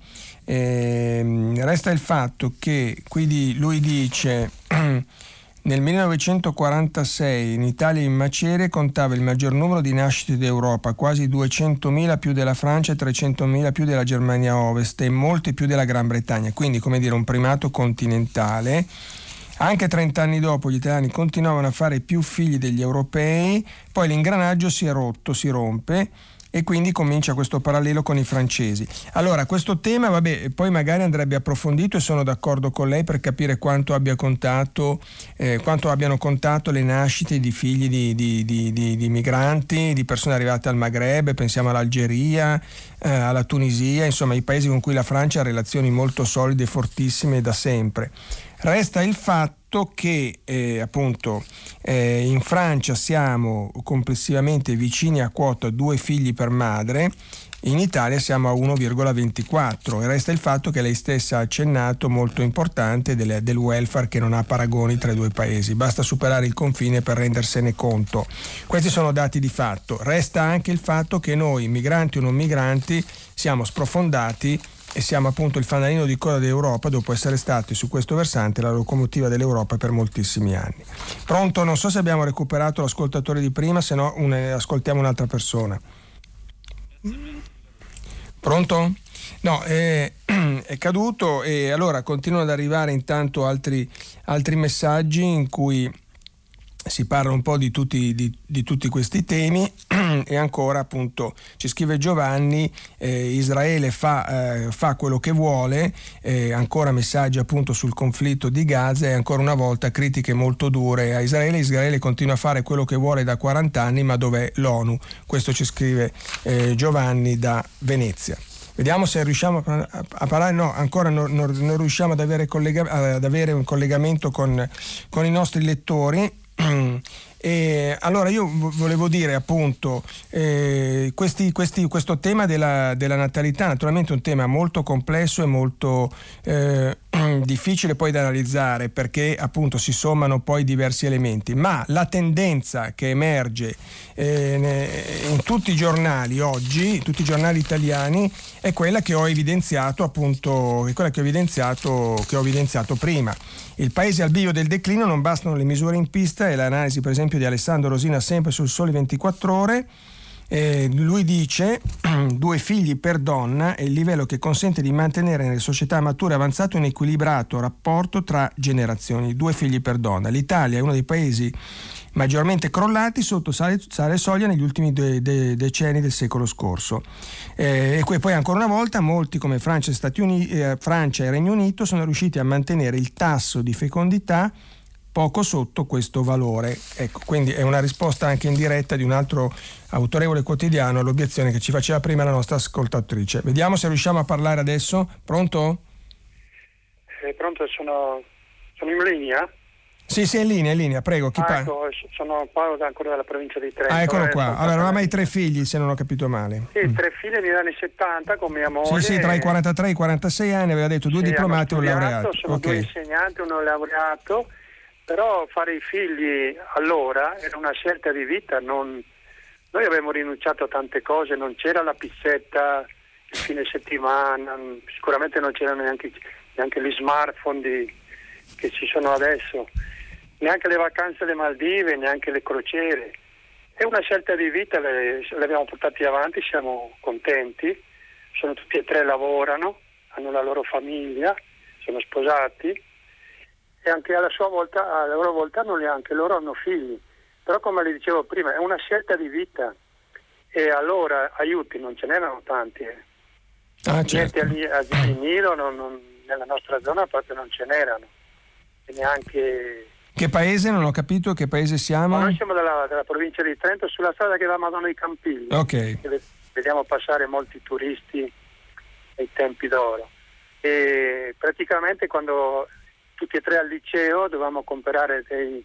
eh, resta il fatto che quindi lui dice Nel 1946 in Italia in Macerie contava il maggior numero di nascite d'Europa, quasi 200.000 più della Francia e 300.000 più della Germania Ovest e molte più della Gran Bretagna, quindi come dire un primato continentale. Anche 30 anni dopo gli italiani continuavano a fare più figli degli europei, poi l'ingranaggio si è rotto, si rompe e quindi comincia questo parallelo con i francesi. Allora, questo tema, vabbè, poi magari andrebbe approfondito e sono d'accordo con lei per capire quanto, abbia contato, eh, quanto abbiano contato le nascite di figli di, di, di, di, migranti, di persone arrivate al Maghreb, pensiamo all'Algeria, eh, alla Tunisia, insomma i paesi con cui la Francia ha relazioni molto solide e fortissime da sempre. Resta il fatto che eh, appunto eh, in Francia siamo complessivamente vicini a quota due figli per madre, in Italia siamo a 1,24 e resta il fatto che lei stessa ha accennato molto importante del, del, welfare che non ha paragoni tra i due paesi, basta superare il confine per rendersene conto. Questi sono dati di fatto, resta anche il fatto che noi, migranti o non migranti, siamo sprofondati e siamo appunto il fanalino di coda d'Europa dopo essere stati su questo versante la locomotiva dell'Europa per moltissimi anni. Pronto? Non so se abbiamo recuperato l'ascoltatore di prima, se no un, ascoltiamo un'altra persona. Pronto? No, è, è, caduto e allora continuano ad arrivare intanto altri, altri messaggi in cui si parla un po' di tutti, di, di tutti, questi temi. E ancora appunto ci scrive Giovanni eh, Israele fa, eh, fa, quello che vuole eh, ancora messaggi appunto sul conflitto di Gaza e ancora una volta critiche molto dure a Israele. Israele continua a fare quello che vuole da 40 anni ma dov'è l'ONU? Questo ci scrive eh, Giovanni da Venezia. Vediamo se riusciamo a, parlare, no, ancora non, non, riusciamo ad avere, collega, ad avere, un collegamento con, con i nostri lettori. E allora io volevo dire appunto eh, questi, questi, questo tema della, della, natalità, naturalmente è un tema molto complesso e molto eh, difficile poi da analizzare perché appunto si sommano poi diversi elementi, ma la tendenza che emerge eh, in tutti i giornali oggi, in tutti i giornali italiani, è quella che ho evidenziato appunto, è quella che ho evidenziato, che ho evidenziato prima. Il paese al bivio del declino non bastano le misure in pista e l'analisi per esempio di Alessandro Rosina sempre sul Sole 24 ore eh, lui dice due figli per donna è il livello che consente di mantenere nelle società mature avanzate un equilibrato rapporto tra generazioni, due figli per donna. L'Italia è uno dei paesi maggiormente crollati sotto sale, sale soglia negli ultimi de, de, decenni del secolo scorso. Eh, e poi ancora una volta molti come Francia e, Uniti, eh, Francia e Regno Unito sono riusciti a mantenere il tasso di fecondità poco sotto questo valore. Ecco, quindi è una risposta anche in diretta di un altro autorevole quotidiano all'obiezione che ci faceva prima la nostra ascoltatrice. Vediamo se riusciamo a parlare adesso. Pronto? Eh, pronto, sono, sono in linea? Sì, sì, in linea, in linea, prego. Chi ah, parla? Ecco, sono Paolo ancora dalla provincia di Trento. Ah, eccolo eh, qua. Allora, aveva mai tre figli, se non ho capito male. Sì, mm. tre figli negli anni 70 con mia moglie. Sì, sì, tra i 43 e i 46 anni, aveva detto due sì, diplomati e un laureato. Sono okay. due insegnanti, uno laureato però fare i figli allora era una scelta di vita, non... noi avevamo rinunciato a tante cose, non c'era la pizzetta il fine settimana, sicuramente non c'erano neanche, neanche gli smartphone di... che ci sono adesso, neanche le vacanze alle Maldive, neanche le crociere. È una scelta di vita, le, le abbiamo portati avanti, siamo contenti, sono tutti e tre lavorano, hanno la loro famiglia, sono sposati e anche alla sua volta, alla loro volta hanno, anche loro hanno figli. Però come le dicevo prima, è una scelta di vita e allora aiuti non ce n'erano tanti. Eh. Ah, certo. Niente asili nido non, non, nella nostra zona proprio non ce n'erano. E neanche... Che paese? Non ho capito che paese siamo. Ma noi siamo della, della, provincia di Trento sulla strada che va a Madonna dei Campigli. Ok. Vediamo passare molti turisti ai tempi d'oro. E praticamente quando tutti e tre al liceo dovevamo comprare dei,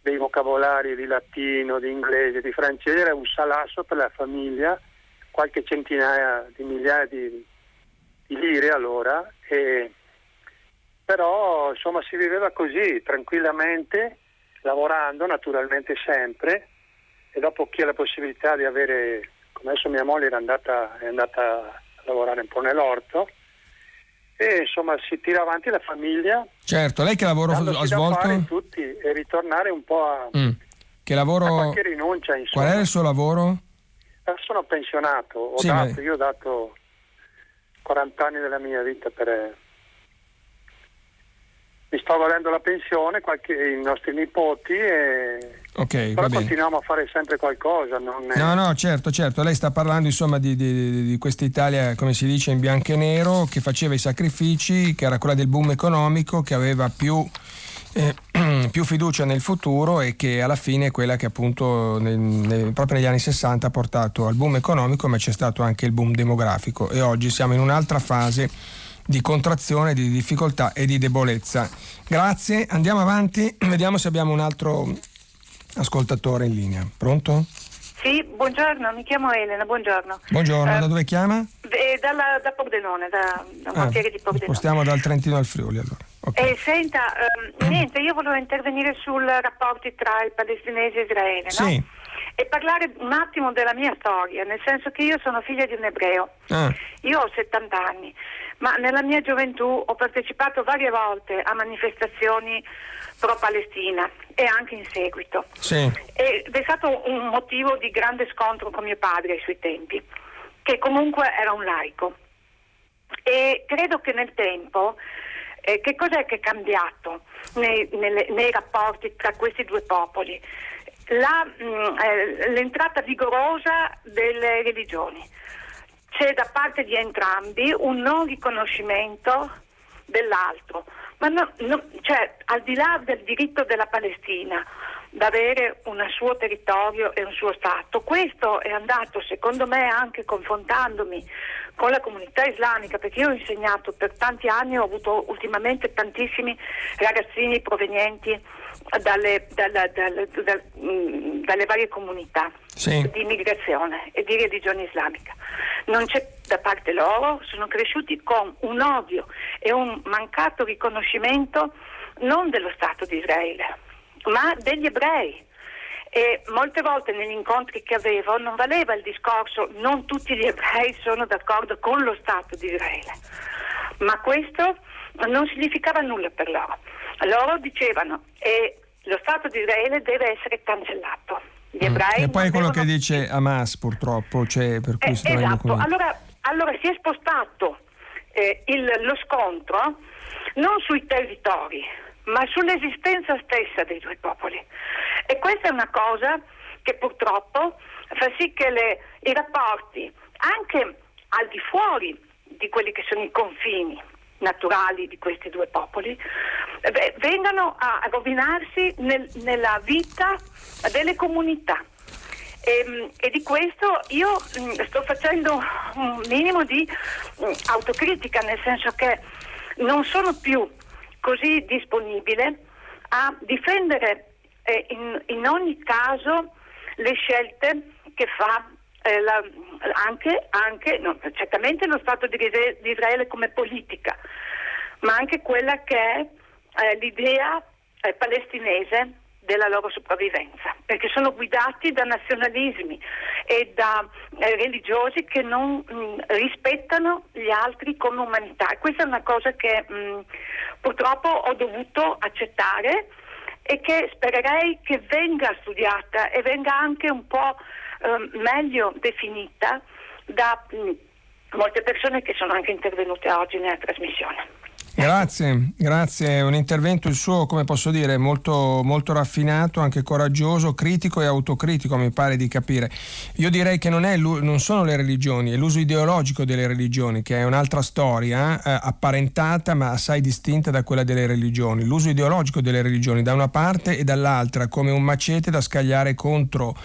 dei vocabolari di latino, di inglese, di francese, era un salasso per la famiglia, qualche centinaia di migliaia di, di lire allora, e, però insomma si viveva così, tranquillamente, lavorando naturalmente sempre, e dopo chi ha la possibilità di avere, come adesso mia moglie era andata, è andata a lavorare un po' nell'orto, e insomma si tira avanti la famiglia. Certo, lei che lavoro ha svolto? tutti e ritornare un po' a, mm. che lavoro... a qualche rinuncia. Insomma. Qual è il suo lavoro? Eh, sono pensionato, ho sì, dato, ma... io ho dato 40 anni della mia vita per mi sto valendo la pensione, qualche, i nostri nipoti, e... okay, però continuiamo a fare sempre qualcosa. È... No, no, certo, certo. Lei sta parlando insomma di, di, di questa Italia, come si dice, in bianco e nero, che faceva i sacrifici, che era quella del boom economico, che aveva più... Eh, più fiducia nel futuro e che alla fine è quella che appunto nel, nel, proprio negli anni 60 ha portato al boom economico ma c'è stato anche il boom demografico e oggi siamo in un'altra fase di contrazione, di difficoltà e di debolezza. Grazie, andiamo avanti, vediamo se abbiamo un altro ascoltatore in linea. Pronto? Sì, buongiorno, mi chiamo Elena, buongiorno. Buongiorno, uh, da dove chiama? Eh, dalla, da Pordenone, da, da ah, di Pordenone. Spostiamo dal Trentino al Friuli allora. Okay. Eh, senta, um, niente, io volevo intervenire sui rapporti tra i palestinesi e Israele, sì. no? E parlare un attimo della mia storia, nel senso che io sono figlia di un ebreo. Ah. Io ho 70 anni ma nella mia gioventù ho partecipato varie volte a manifestazioni pro-Palestina e anche in seguito. Sì. Ed è stato un motivo di grande scontro con mio padre ai suoi tempi, che comunque era un laico. E credo che nel tempo eh, che cos'è che è cambiato nei, nelle, nei rapporti tra questi due popoli? La, mh, mm, eh, l'entrata vigorosa delle religioni c'è da parte di entrambi un non riconoscimento dell'altro, ma no, no, cioè, al di là del diritto della Palestina ad avere un suo territorio e un suo Stato, questo è andato secondo me anche confrontandomi con la comunità islamica, perché io ho insegnato per tanti anni, ho avuto ultimamente tantissimi ragazzini provenienti dalle, dalle, dalle, mm, dalle varie comunità sì. di immigrazione e di religione islamica. Non c'è da parte loro, sono cresciuti con un odio e un mancato riconoscimento non dello Stato di Israele, ma degli ebrei. E molte volte negli incontri che avevo non valeva il discorso non tutti gli ebrei sono d'accordo con lo Stato di Israele, ma questo non significava nulla per loro. Loro dicevano e lo Stato di Israele deve essere cancellato. Gli mm. ebrei e poi è quello devono... che dice Hamas purtroppo, cioè, per cui eh, si esatto. allora, allora, si è spostato eh, il, lo scontro non sui territori, ma sull'esistenza stessa dei due popoli. E questa è una cosa che purtroppo fa sì che le, i rapporti, anche al di fuori di quelli che sono i confini naturali di questi due popoli, eh, vengano a rovinarsi nel, nella vita delle comunità. E, ehm, e, di questo io mm, sto facendo un minimo di mm, autocritica, nel senso che non sono più così disponibile a difendere eh, in, in, ogni caso le scelte che fa eh, la, anche, anche no, certamente lo Stato di, Israele come politica, ma anche quella che è eh, l'idea eh, palestinese della loro sopravvivenza, perché sono guidati da nazionalismi e da eh, religiosi che non mh, mm, rispettano gli altri come umanità. E questa è una cosa che mh, mm, purtroppo ho dovuto accettare e che spererei che venga studiata e venga anche un po' eh, meglio definita da mh, mm, molte persone che sono anche intervenute oggi nella trasmissione. Grazie, grazie. Un intervento il suo, come posso dire, molto, molto, raffinato, anche coraggioso, critico e autocritico, mi pare di capire. Io direi che non, è, non sono le religioni, è l'uso ideologico delle religioni, che è un'altra storia, eh, apparentata ma assai distinta da quella delle religioni. L'uso ideologico delle religioni da una parte e dall'altra, come un macete da scagliare contro,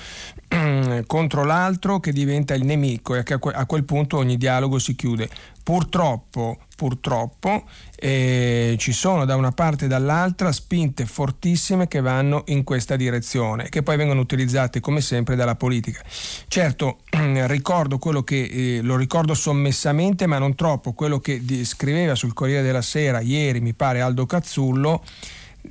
contro l'altro che diventa il nemico e a quel punto ogni dialogo si chiude. Purtroppo, purtroppo eh, ci sono da una parte e dall'altra spinte fortissime che vanno in questa direzione, che poi vengono utilizzate come sempre dalla politica. Certo, ricordo quello che, eh, lo ricordo sommessamente, ma non troppo, quello che scriveva sul Corriere della Sera ieri, mi pare, Aldo Cazzullo,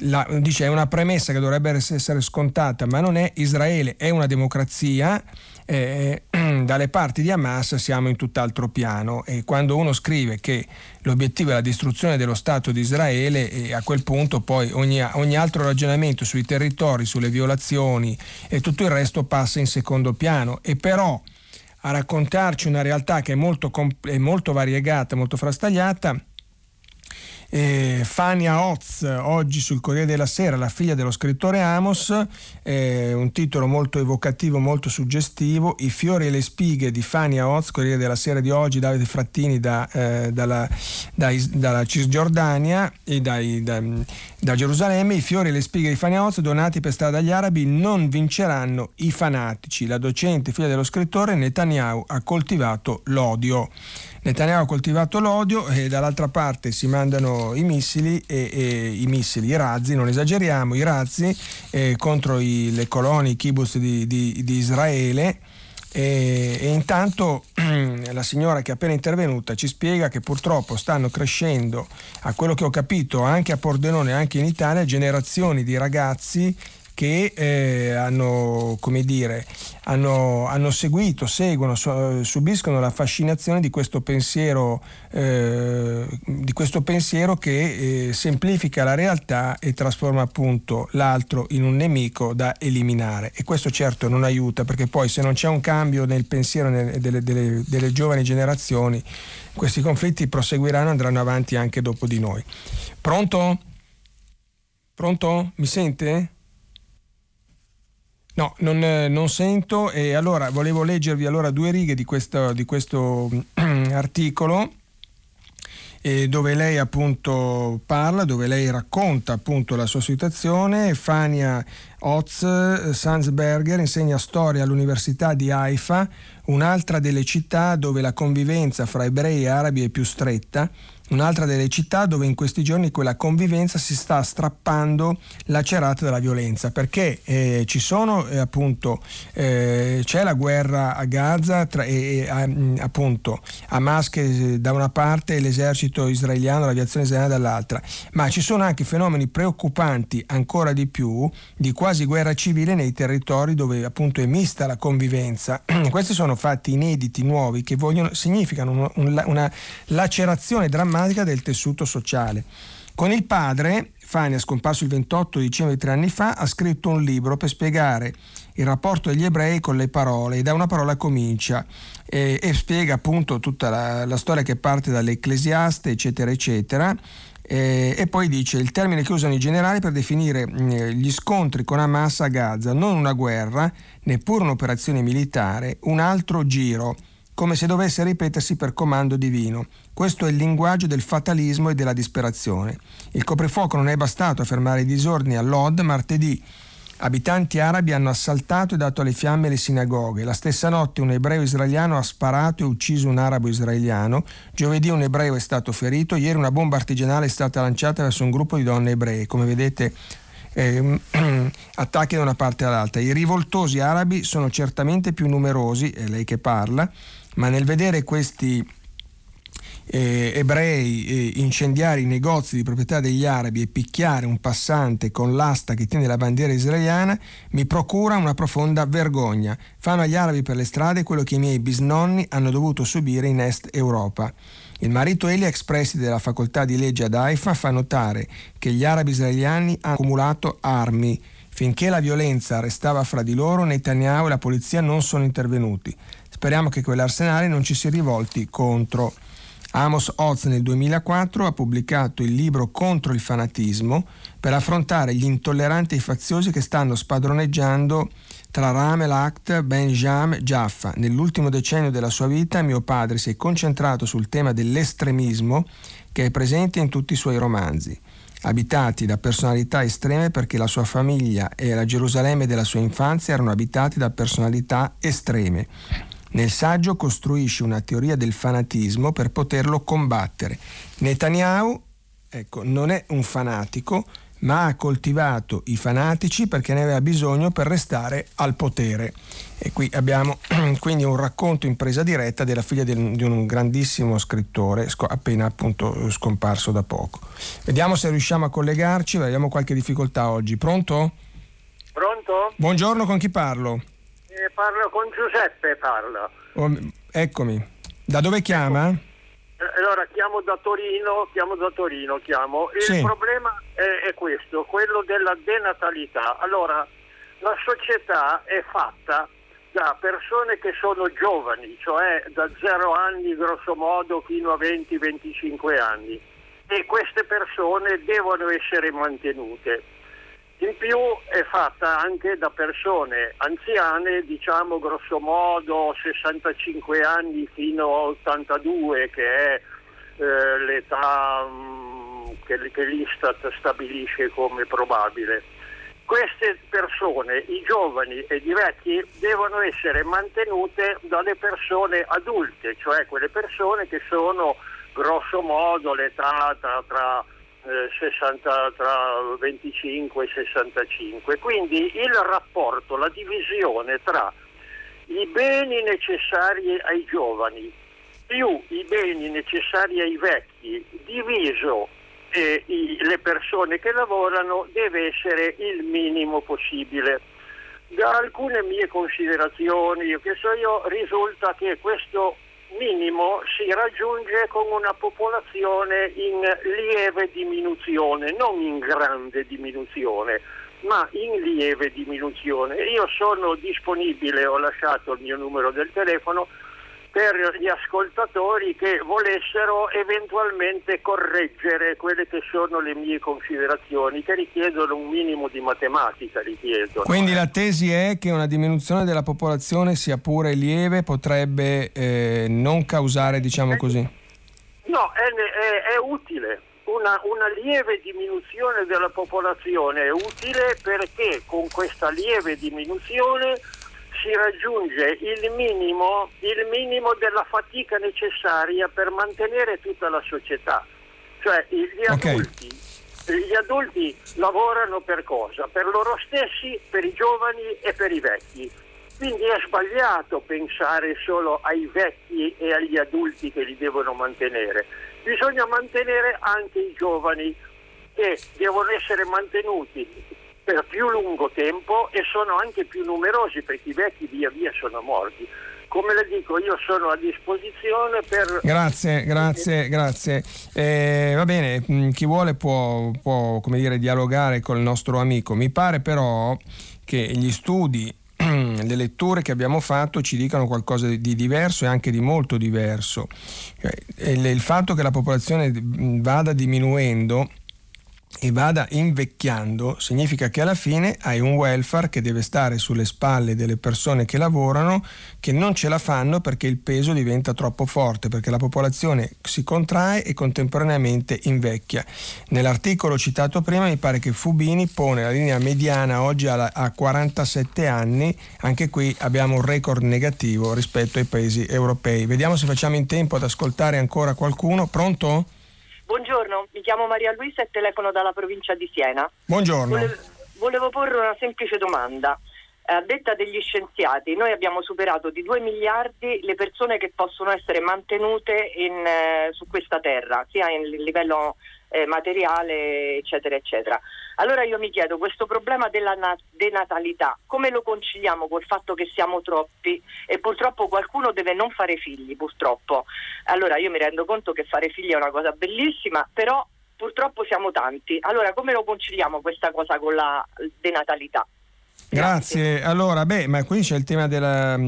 la, dice è una premessa che dovrebbe essere scontata, ma non è. Israele, è una democrazia eh, dalle parti di Hamas siamo in tutt'altro piano. E quando uno scrive che l'obiettivo è la distruzione dello Stato di Israele e a quel punto poi ogni, ogni altro ragionamento sui territori, sulle violazioni e tutto il resto passa in secondo piano. E però a raccontarci una realtà che è molto, è molto variegata, molto frastagliata, eh, Fania Oz, oggi sul Corriere della Sera, la figlia dello scrittore Amos, eh, un titolo molto evocativo, molto suggestivo, I fiori e le spighe di Fania Oz, Corriere della Sera di oggi, Davide Frattini da, eh, dalla, da, dalla Cisgiordania e dai, da, da, Gerusalemme, I fiori e le spighe di Fania Oz donati per strada agli arabi non vinceranno i fanatici. La docente, figlia dello scrittore, Netanyahu ha coltivato l'odio. Netanyahu ha coltivato l'odio e dall'altra parte si mandano i missili, e, e, i missili, i razzi, non esageriamo, i razzi eh, contro i, le colonie, i kibbutz di, di, di Israele. E, e, intanto la signora che è appena intervenuta ci spiega che purtroppo stanno crescendo, a quello che ho capito, anche a Pordenone, anche in Italia, generazioni di ragazzi che eh, hanno, dire, hanno, hanno, seguito, seguono, subiscono la fascinazione di questo pensiero, eh, di questo pensiero che eh, semplifica la realtà e trasforma appunto l'altro in un nemico da eliminare. E questo certo non aiuta perché poi se non c'è un cambio nel pensiero delle, delle, delle giovani generazioni, questi conflitti proseguiranno e andranno avanti anche dopo di noi. Pronto? Pronto? Mi sente? No, non, non, sento e allora volevo leggervi allora due righe di questo, di questo articolo eh, dove lei appunto parla, dove lei racconta appunto la sua situazione. Fania Oz Sandsberger insegna storia all'Università di Haifa, un'altra delle città dove la convivenza fra ebrei e arabi è più stretta un'altra delle città dove in questi giorni quella convivenza si sta strappando lacerata dalla violenza, perché eh, ci sono eh, appunto eh, c'è la guerra a Gaza tra, e mm, appunto Hamas che da una parte e l'esercito israeliano, l'aviazione israeliana dall'altra, ma ci sono anche fenomeni preoccupanti ancora di più di quasi guerra civile nei territori dove appunto è mista la convivenza. Questi sono fatti inediti, nuovi, che vogliono, significano una, una lacerazione drammatica drammatica del tessuto sociale. Con il padre, Fania, scomparso il 28 dicembre di tre anni fa, ha scritto un libro per spiegare il rapporto degli ebrei con le parole e da una parola comincia e, e spiega appunto tutta la, la, storia che parte dall'Ecclesiaste, eccetera, eccetera. E, poi dice il termine che usano i generali per definire gli scontri con Hamas a Gaza, non una guerra, neppure un'operazione militare, un altro giro come se dovesse ripetersi per comando divino. Questo è il linguaggio del fatalismo e della disperazione. Il coprifuoco non è bastato a fermare i disordini all'Od martedì. Abitanti arabi hanno assaltato e dato alle fiamme le sinagoghe. La stessa notte un ebreo israeliano ha sparato e ucciso un arabo israeliano. Giovedì un ebreo è stato ferito. Ieri una bomba artigianale è stata lanciata verso un gruppo di donne ebree. Come vedete eh, attacchi da una parte all'altra. I rivoltosi arabi sono certamente più numerosi, è lei che parla, ma nel vedere questi eh, ebrei eh, incendiare i negozi di proprietà degli arabi e picchiare un passante con l'asta che tiene la bandiera israeliana mi procura una profonda vergogna. Fanno agli arabi per le strade quello che i miei bisnonni hanno dovuto subire in Est Europa. Il marito Eli, ex preside della facoltà di legge ad Haifa, fa notare che gli arabi israeliani hanno accumulato armi. Finché la violenza restava fra di loro, Netanyahu e la polizia non sono intervenuti. Speriamo che quell'arsenale non ci si rivolti contro. Amos Oz nel 2004 ha pubblicato il libro Contro il fanatismo per affrontare gli intolleranti e i faziosi che stanno spadroneggiando tra Ramel Act, Benjam, Jaffa. Nell'ultimo decennio della sua vita mio padre si è concentrato sul tema dell'estremismo che è presente in tutti i suoi romanzi, abitati da personalità estreme perché la sua famiglia e la Gerusalemme della sua infanzia erano abitati da personalità estreme. Nel saggio costruisce una teoria del fanatismo per poterlo combattere. Netanyahu ecco, non è un fanatico, ma ha coltivato i fanatici perché ne aveva bisogno per restare al potere. E qui abbiamo quindi un racconto in presa diretta della figlia di un grandissimo scrittore appena appunto scomparso da poco. Vediamo se riusciamo a collegarci, abbiamo qualche difficoltà oggi. Pronto? Pronto? Buongiorno, con chi parlo? Eh, parlo con Giuseppe, parlo. Oh, eccomi. Da dove chiama? Ecco. Eh, allora chiamo da Torino, chiamo da Torino, chiamo. Il sì. problema è, è, questo, quello della denatalità. Allora, la società è fatta da persone che sono giovani, cioè da 0 anni grosso modo fino a 20-25 anni e queste persone devono essere mantenute. In più è fatta anche da persone anziane, diciamo grosso modo 65 anni fino a 82, che è eh, l'età mh, mm, che, che l'Istat stabilisce come probabile. Queste persone, i giovani e i vecchi, devono essere mantenute dalle persone adulte, cioè quelle persone che sono grosso modo l'età tra, tra 60, eh, tra 25 e 65. Quindi il rapporto, la divisione tra i beni necessari ai giovani più i beni necessari ai vecchi diviso eh, i, le persone che lavorano deve essere il minimo possibile. Da alcune mie considerazioni, che so io, risulta che questo minimo si raggiunge con una popolazione in lieve diminuzione, non in grande diminuzione, ma in lieve diminuzione. Io sono disponibile, ho lasciato il mio numero del telefono per gli ascoltatori che volessero eventualmente correggere quelle che sono le mie considerazioni che richiedono un minimo di matematica. Richiedono. Quindi la tesi è che una diminuzione della popolazione, sia pure lieve, potrebbe eh, non causare, diciamo così? No, è, è, è utile. Una, una, lieve diminuzione della popolazione è utile perché con questa lieve diminuzione si raggiunge il minimo, il minimo, della fatica necessaria per mantenere tutta la società. Cioè gli adulti, okay. gli adulti lavorano per cosa? Per loro stessi, per i giovani e per i vecchi. Quindi è sbagliato pensare solo ai vecchi e agli adulti che li devono mantenere. Bisogna mantenere anche i giovani che devono essere mantenuti per più lungo tempo e sono anche più numerosi perché i vecchi via via sono morti. Come le dico, io sono a disposizione per... Grazie, grazie, grazie. Eh, va bene, mm, chi vuole può, può dire, dialogare col nostro amico. Mi pare però che gli studi le letture che abbiamo fatto ci dicano qualcosa di diverso e anche di molto diverso. Eh, il fatto che la popolazione vada diminuendo e vada invecchiando, significa che alla fine hai un welfare che deve stare sulle spalle delle persone che lavorano, che non ce la fanno perché il peso diventa troppo forte, perché la popolazione si contrae e contemporaneamente invecchia. Nell'articolo citato prima mi pare che Fubini pone la linea mediana oggi a 47 anni, anche qui abbiamo un record negativo rispetto ai paesi europei. Vediamo se facciamo in tempo ad ascoltare ancora qualcuno. Pronto? Buongiorno, mi chiamo Maria Luisa e telefono dalla provincia di Siena. Buongiorno. Volevo, volevo porre una semplice domanda. a detta degli scienziati, noi abbiamo superato di 2 miliardi le persone che possono essere mantenute in, eh, su questa terra, sia in livello eh, materiale, eccetera, eccetera. Allora io mi chiedo, questo problema della na- denatalità, come lo conciliamo col fatto che siamo troppi e purtroppo qualcuno deve non fare figli, purtroppo. Allora io mi rendo conto che fare figli è una cosa bellissima, però purtroppo siamo tanti. Allora come lo conciliamo questa cosa con la denatalità? Grazie. Grazie. Allora, beh, ma qui c'è il tema della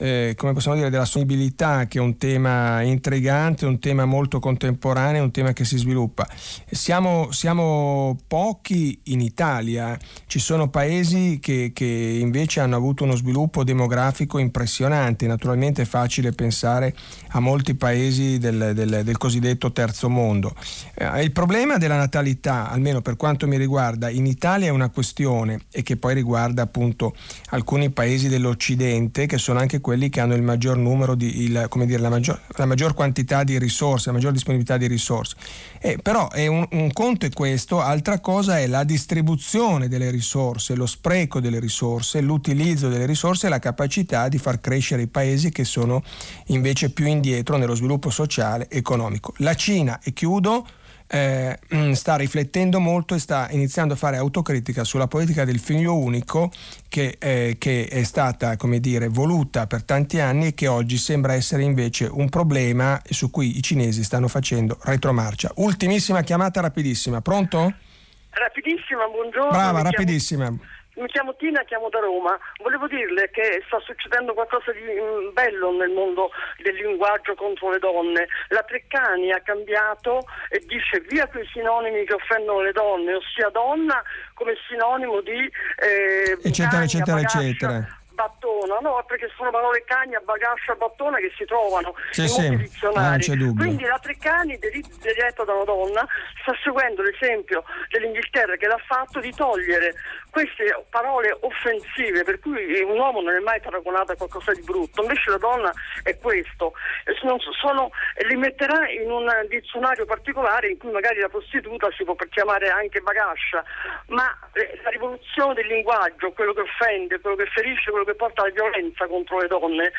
eh, come possiamo dire, della sostenibilità, che è un tema intrigante, un tema molto contemporaneo, un tema che si sviluppa. Siamo, siamo pochi in Italia, ci sono paesi che, che, invece hanno avuto uno sviluppo demografico impressionante, naturalmente è facile pensare a molti paesi del, del, del cosiddetto terzo mondo. Eh, il problema della natalità, almeno per quanto mi riguarda, in Italia è una questione e che poi riguarda appunto alcuni paesi dell'Occidente che sono anche quelli quelli che hanno il maggior numero di, il, dire, la, maggior, la, maggior, quantità di risorse, la maggior disponibilità di risorse. Eh, però un, un conto è questo, altra cosa è la distribuzione delle risorse, lo spreco delle risorse, l'utilizzo delle risorse e la capacità di far crescere i paesi che sono invece più indietro nello sviluppo sociale e economico. La Cina, e chiudo, eh, mm, sta riflettendo molto e sta iniziando a fare autocritica sulla politica del figlio unico che, eh, che, è stata come dire, voluta per tanti anni e che oggi sembra essere invece un problema su cui i cinesi stanno facendo retromarcia. Ultimissima chiamata rapidissima, pronto? Rapidissima, buongiorno. Brava, rapidissima. Chiamo... Mi chiamo Tina, chiamo da Roma. Volevo dirle che sta succedendo qualcosa di mm, bello nel mondo del linguaggio contro le donne. La Treccani ha cambiato e dice via quei sinonimi che offendono le donne, ossia donna come sinonimo di eh, eccetera, eccetera, bagascia, eccetera battona, no, perché sono parole cagna, bagascia, battona che si trovano sì, in sì. molti dizionari. Ah, Quindi la Treccani, diretta da una donna, sta seguendo l'esempio dell'Inghilterra che l'ha fatto di togliere queste parole offensive, per cui un uomo non è mai paragonato a qualcosa di brutto, invece la donna è questo, sono, li metterà in un dizionario particolare in cui magari la prostituta si può chiamare anche bagascia, ma eh, la rivoluzione del linguaggio, quello che offende, quello che ferisce, quello che porta alla violenza contro le donne,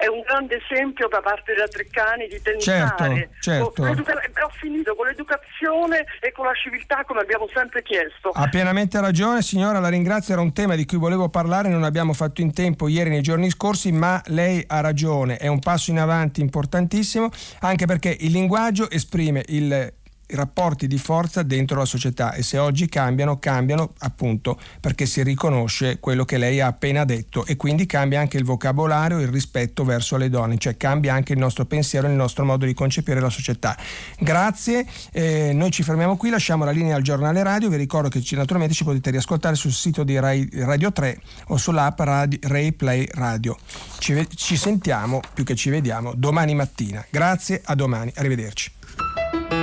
è un grande esempio da parte della Treccani di tentare, certo, certo. ho finito con l'educazione e con la civiltà come abbiamo sempre chiesto. Ha pienamente ragione signora, la ringrazio, era un tema di cui volevo parlare, non abbiamo fatto in tempo ieri nei giorni scorsi, ma lei ha ragione, è un passo in avanti importantissimo, anche perché il linguaggio esprime il rapporti di forza dentro la società e se oggi cambiano, cambiano appunto perché si riconosce quello che lei ha appena detto e quindi cambia anche il vocabolario il rispetto verso le donne, cioè cambia anche il nostro pensiero il nostro modo di concepire la società. Grazie, eh, noi ci fermiamo qui, lasciamo la linea al giornale radio, vi ricordo che ci, naturalmente ci potete riascoltare sul sito di Rai, Radio 3 o sull'app Radio, Rai Play Radio. Ci, ci sentiamo, più che ci vediamo, domani mattina. Grazie, a domani, arrivederci.